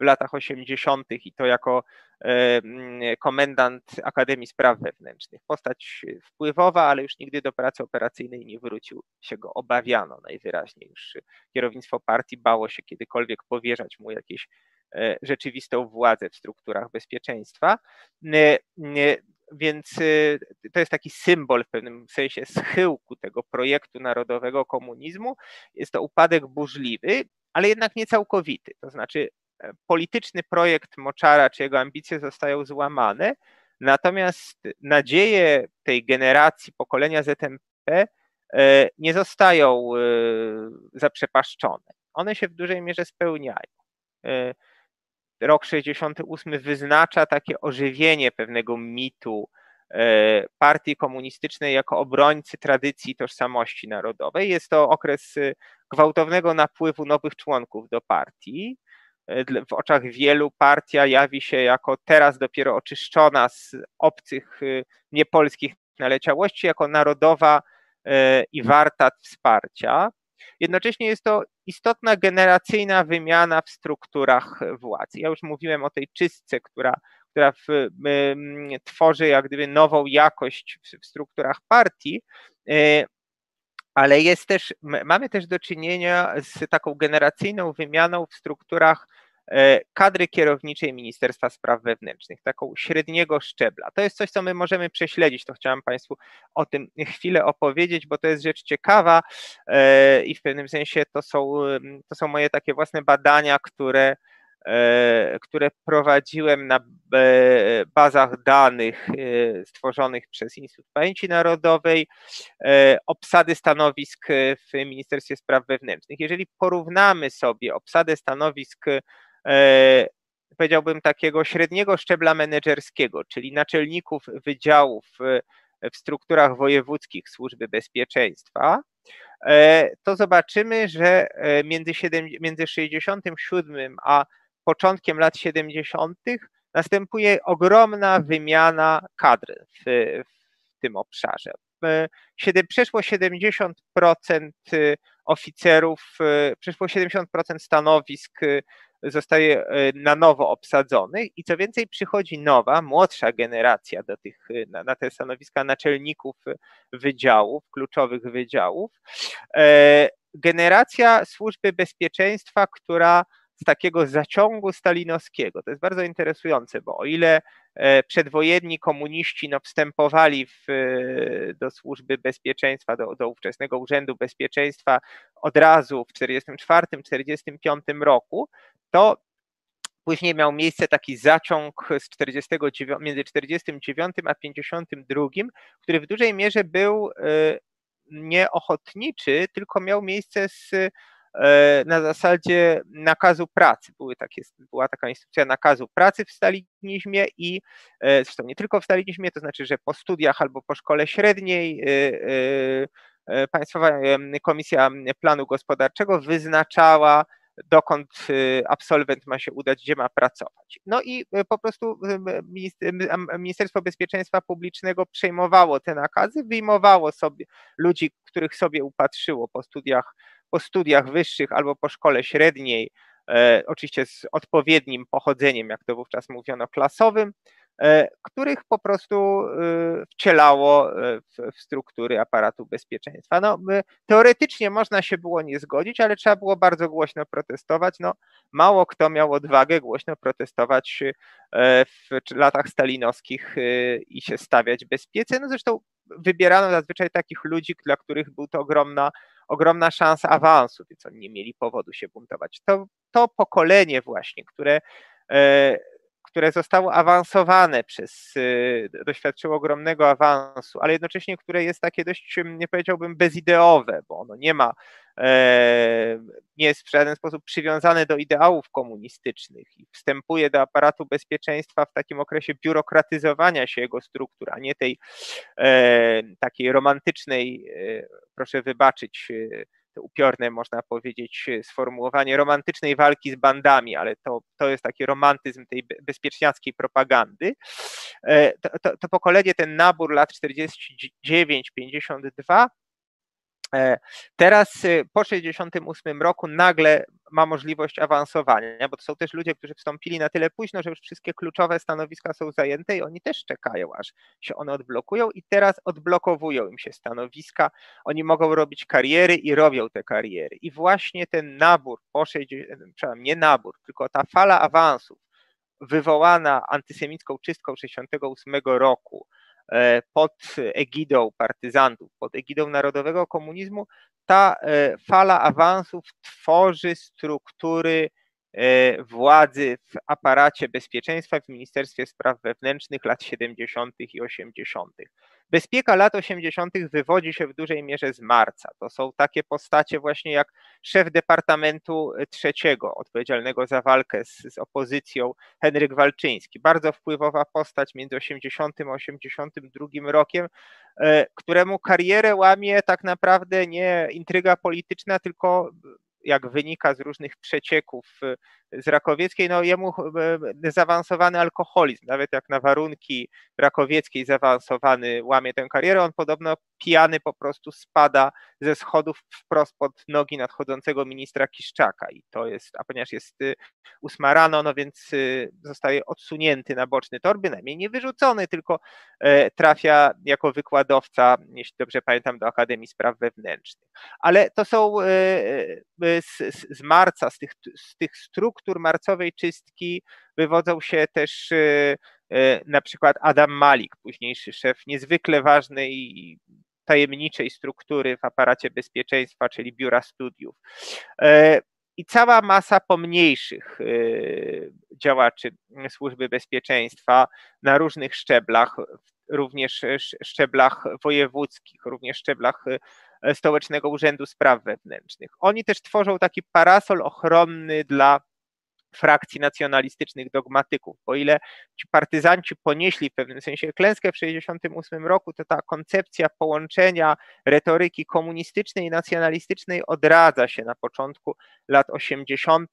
w latach 80. i to jako e, komendant Akademii Spraw Wewnętrznych. Postać wpływowa, ale już nigdy do pracy operacyjnej nie wrócił, się go obawiano najwyraźniej. Już kierownictwo partii bało się kiedykolwiek powierzać mu jakieś e, rzeczywistą władzę w strukturach bezpieczeństwa. E, więc to jest taki symbol w pewnym sensie schyłku tego projektu narodowego komunizmu. Jest to upadek burzliwy, ale jednak nie całkowity. To znaczy, e, polityczny projekt Moczara czy jego ambicje zostają złamane, natomiast nadzieje tej generacji pokolenia ZMP e, nie zostają e, zaprzepaszczone. One się w dużej mierze spełniają. Rok 68 wyznacza takie ożywienie pewnego mitu partii komunistycznej jako obrońcy tradycji tożsamości narodowej. Jest to okres gwałtownego napływu nowych członków do partii. E, w oczach wielu partia jawi się jako teraz dopiero oczyszczona z obcych, niepolskich naleciałości, jako narodowa e, i warta wsparcia. Jednocześnie jest to istotna generacyjna wymiana w strukturach władzy. Ja już mówiłem o tej czystce, która, która w, tworzy jak gdyby nową jakość w, w strukturach partii, e, ale jest też, mamy też do czynienia z taką generacyjną wymianą w strukturach e, kadry kierowniczej Ministerstwa Spraw Wewnętrznych, taką średniego szczebla. To jest coś, co my możemy prześledzić, to chciałem Państwu o tym chwilę opowiedzieć, bo to jest rzecz ciekawa e, i w pewnym sensie to są, to są moje takie własne badania, które które prowadziłem na e, bazach danych e, stworzonych przez Instytut Pamięci Narodowej, obsady stanowisk w Ministerstwie Spraw Wewnętrznych. Jeżeli porównamy sobie obsadę stanowisk powiedziałbym takiego średniego szczebla menedżerskiego, czyli naczelników wydziałów w strukturach wojewódzkich służby bezpieczeństwa, to zobaczymy, że między, 7, między 67 a początkiem lat 70. następuje ogromna wymiana kadr w, w tym obszarze. Przeszło 70% y, oficerów, y, przeszło 70% stanowisk y, zostaje na nowo obsadzonych i co więcej przychodzi nowa, młodsza generacja do tych, na, na te stanowiska naczelników wydziałów, kluczowych wydziałów. E, generacja służby bezpieczeństwa, która z takiego zaciągu stalinowskiego. To jest bardzo interesujące, bo o ile e, przedwojenni komuniści no, wstępowali w, e, do służby bezpieczeństwa, do, do ówczesnego Urzędu Bezpieczeństwa od razu w 1944-1945 roku, to Później miał miejsce taki zaciąg z 49, między 49 a 52, który w dużej mierze był e, nieochotniczy, tylko miał miejsce z na zasadzie nakazu pracy. Były takie, była taka instytucja nakazu pracy w stalinizmie i e, zresztą nie tylko w stalinizmie, to znaczy, że po studiach albo po szkole średniej e, Państwowa Komisja Planu Gospodarczego wyznaczała dokąd absolwent ma się udać, gdzie ma pracować. No i po prostu Ministerstwo Bezpieczeństwa Publicznego przejmowało te nakazy, wyjmowało sobie ludzi, których sobie upatrzyło po studiach po studiach wyższych albo po szkole średniej, e, oczywiście z odpowiednim pochodzeniem, jak to wówczas mówiono, klasowym, e, których po prostu e, wcielało w, struktury aparatu bezpieczeństwa. No, teoretycznie można się było nie zgodzić, ale trzeba było bardzo głośno protestować. No, mało kto miał odwagę głośno protestować w latach stalinowskich i się stawiać bezpiece. No zresztą wybierano zazwyczaj takich ludzi, dla których był to ogromna ogromna szansa awansu, więc oni nie mieli powodu się buntować. To, to pokolenie właśnie, które, e, które zostało awansowane przez, doświadczyło ogromnego awansu, ale jednocześnie które jest takie dość, nie powiedziałbym, bezideowe, bo ono nie ma nie jest w żaden sposób przywiązane do ideałów komunistycznych i wstępuje do aparatu bezpieczeństwa w takim okresie biurokratyzowania się jego struktur, a nie tej takiej romantycznej, proszę wybaczyć, to upiorne, można powiedzieć, sformułowanie romantycznej walki z bandami, ale to, to jest taki romantyzm tej bezpieczniackiej propagandy. To, to, to pokolenie, ten nabór lat 49-52 E, teraz y, po 68 roku nagle ma możliwość awansowania, bo to są też ludzie, którzy wstąpili na tyle późno, że już wszystkie kluczowe stanowiska są zajęte i oni też czekają, aż się one odblokują i teraz odblokowują im się stanowiska. Oni mogą robić kariery i robią te kariery. I właśnie ten nabór po 60, przepraszam, nie nabór, tylko ta fala awansów wywołana antysemicką czystką 68 roku, E, pod egidą partyzantów, pod egidą narodowego komunizmu, ta e, fala awansów tworzy struktury e, władzy w aparacie bezpieczeństwa w Ministerstwie Spraw Wewnętrznych lat 70. i 80. Bezpieka lat 80. wywodzi się w dużej mierze z marca. To są takie postacie właśnie jak szef Departamentu Trzeciego, odpowiedzialnego za walkę z, z opozycją, Henryk Walczyński. Bardzo wpływowa postać między 80. a 82 rokiem, e, któremu karierę łamie tak naprawdę nie intryga polityczna, tylko jak wynika z różnych przecieków z Rakowieckiej, no jemu e, zaawansowany alkoholizm, nawet jak na warunki Rakowieckiej zaawansowany łamie tę karierę, on podobno pijany po prostu spada ze schodów wprost pod nogi nadchodzącego ministra Kiszczaka i to jest, a ponieważ jest y, ósma rano, no więc y, zostaje odsunięty na boczny tor, bynajmniej nie wyrzucony, tylko e, trafia jako wykładowca, jeśli dobrze pamiętam, do Akademii Spraw Wewnętrznych. Ale to są e, z, z marca, z tych, z tych struktur, struktur marcowej czystki wywodzą się też e, e, na przykład Adam Malik, późniejszy szef niezwykle ważnej i tajemniczej struktury w aparacie bezpieczeństwa, czyli biura studiów. E, I cała masa pomniejszych działaczy służby bezpieczeństwa na różnych szczeblach, również szczeblach wojewódzkich, również szczeblach Stołecznego Urzędu Spraw Wewnętrznych. Oni też tworzą taki parasol ochronny dla frakcji nacjonalistycznych dogmatyków. O ile ci partyzanci ponieśli w pewnym sensie klęskę w 1968 roku, to ta koncepcja połączenia retoryki komunistycznej i nacjonalistycznej odradza się na początku lat 80.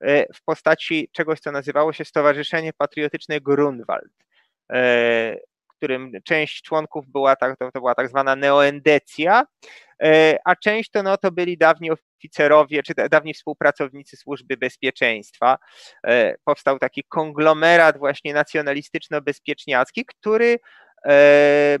E, w postaci czegoś, co nazywało się Stowarzyszenie Patriotyczne Grunwald e, którym część członków była tak, to, to była tak zwana neoendecja, e, a część to, no, to byli dawni oficerowie, czy dawni współpracownicy służby bezpieczeństwa. E, powstał taki konglomerat właśnie nacjonalistyczno-bezpieczniacki, który e,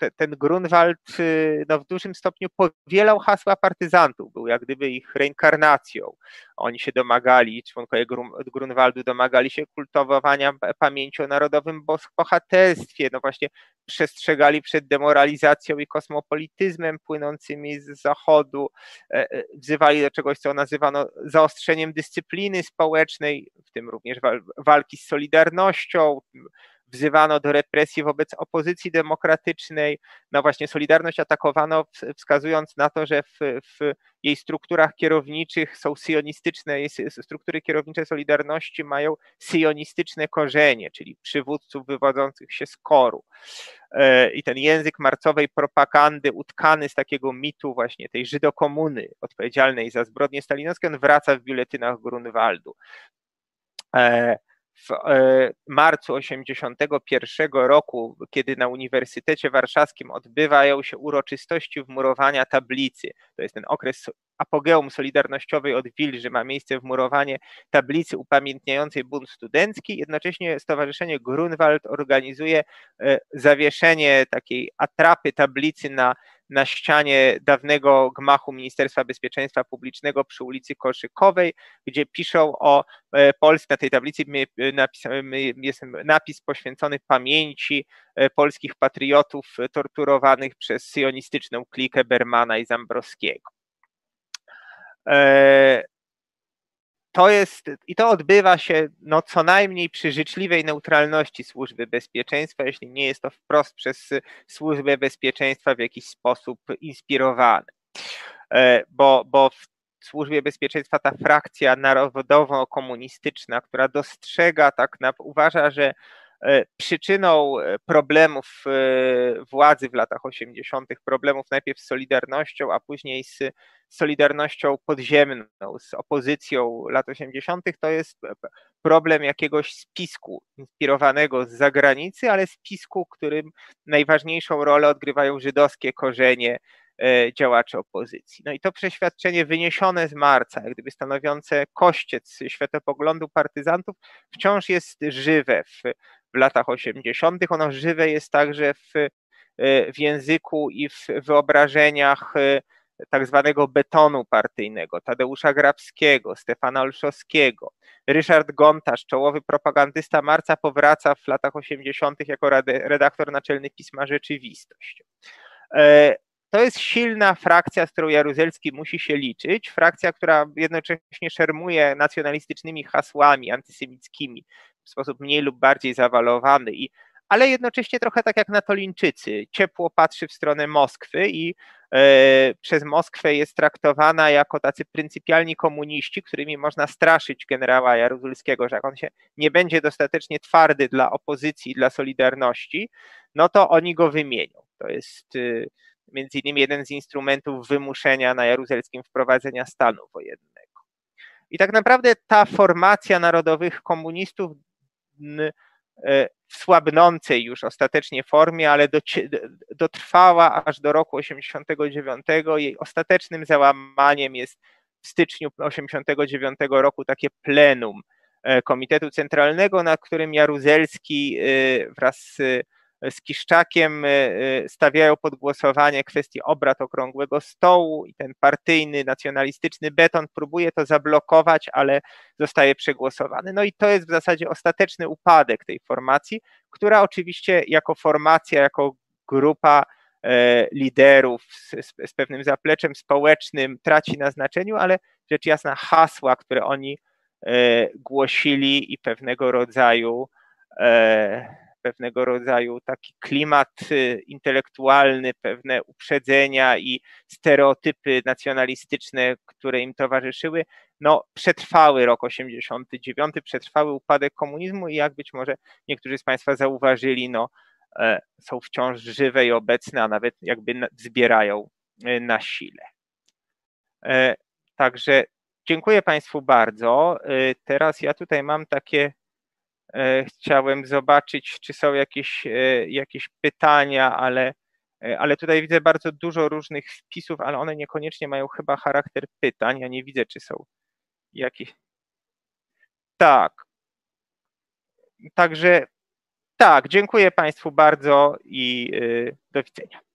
te, ten Grunwald y, no, w dużym stopniu powielał hasła partyzantów, był jak gdyby ich reinkarnacją. Oni się domagali, członkowie Grunwaldu domagali się kultowowania pamięci o narodowym bohaterstwie, no właśnie przestrzegali przed demoralizacją i kosmopolityzmem płynącymi z zachodu, e, e, wzywali do czegoś, co nazywano zaostrzeniem dyscypliny społecznej, w tym również walki z Solidarnością, wzywano do represji wobec opozycji demokratycznej. No właśnie Solidarność atakowano, wskazując na to, że w, w jej strukturach kierowniczych są sionistyczne, struktury kierownicze Solidarności mają sionistyczne korzenie, czyli przywódców wywodzących się z koru. E, I ten język marcowej propagandy utkany z takiego mitu właśnie tej żydokomuny odpowiedzialnej za zbrodnie stalinowskie, on wraca w biuletynach Grunwaldu. W e, marcu 1981 roku, kiedy na Uniwersytecie Warszawskim odbywają się uroczystości wmurowania tablicy, to jest ten okres apogeum solidarnościowej od Wilży, ma miejsce wmurowanie tablicy upamiętniającej bunt studencki, jednocześnie Stowarzyszenie Grunwald organizuje e, zawieszenie takiej atrapy tablicy na na ścianie dawnego gmachu Ministerstwa Bezpieczeństwa Publicznego przy ulicy Koszykowej, gdzie piszą o e, Polsce, na tej tablicy jest napis poświęcony pamięci e, polskich patriotów torturowanych przez sionistyczną klikę Bermana i Zambrowskiego. To jest, i to odbywa się no, co najmniej przy życzliwej neutralności służby bezpieczeństwa, jeśli nie jest to wprost przez służbę bezpieczeństwa w jakiś sposób inspirowane. Bo, bo w służbie bezpieczeństwa ta frakcja narodowo-komunistyczna, która dostrzega, tak uważa, że przyczyną e, problemów władzy w latach 80., problemów najpierw z Solidarnością, a później z Solidarnością podziemną, z opozycją lat 80., to jest problem jakiegoś spisku inspirowanego z zagranicy, ale spisku, którym najważniejszą rolę odgrywają żydowskie korzenie E, działaczy opozycji. No i to przeświadczenie wyniesione z marca, jak gdyby stanowiące kościec światopoglądu partyzantów, wciąż jest żywe w, w latach 80. Ono żywe jest także w, e, w języku i w wyobrażeniach e, tak zwanego betonu partyjnego, Tadeusza Grabskiego, Stefana Olszowskiego. Ryszard Gontarz, czołowy propagandysta Marca, powraca w latach 80. jako redaktor naczelny pisma Rzeczywistość. To jest silna frakcja, z którą Jaruzelski musi się liczyć. Frakcja, która jednocześnie szermuje nacjonalistycznymi hasłami antysemickimi w sposób mniej lub bardziej zawalowany, i, ale jednocześnie trochę tak jak natolińczycy. Ciepło patrzy w stronę Moskwy i e, przez Moskwę jest traktowana jako tacy pryncypialni komuniści, którymi można straszyć generała Jaruzelskiego, że jak on się nie będzie dostatecznie twardy dla opozycji, dla Solidarności, no to oni go wymienią. To jest. E, między innymi jeden z instrumentów wymuszenia na Jaruzelskim wprowadzenia stanu wojennego. I tak naprawdę ta formacja narodowych komunistów w słabnącej już ostatecznie formie, ale dotrwała aż do roku 89. Jej ostatecznym załamaniem jest w styczniu 89 roku takie plenum e, Komitetu Centralnego, na którym Jaruzelski e, wraz z z Kiszczakiem e, e, stawiają pod głosowanie kwestię obrad okrągłego stołu i ten partyjny, nacjonalistyczny beton próbuje to zablokować, ale zostaje przegłosowany. No i to jest w zasadzie ostateczny upadek tej formacji, która oczywiście jako formacja, jako grupa e, liderów z, z pewnym zapleczem społecznym traci na znaczeniu, ale rzecz jasna hasła, które oni głosili i pewnego rodzaju pewnego rodzaju taki klimat y, intelektualny, pewne uprzedzenia i stereotypy nacjonalistyczne, które im towarzyszyły, no, przetrwały rok 89, przetrwały upadek komunizmu i jak być może niektórzy z Państwa zauważyli, no, e, są wciąż żywe i obecne, a nawet jakby zbierają e, na sile. E, także dziękuję Państwu bardzo. Teraz ja tutaj mam takie E, chciałem zobaczyć, czy są jakieś, e, jakieś pytania, ale, e, ale tutaj widzę bardzo dużo różnych wpisów, ale one niekoniecznie mają chyba charakter pytań. Ja nie widzę, czy są jakieś. Tak. Także tak, dziękuję Państwu bardzo i do widzenia.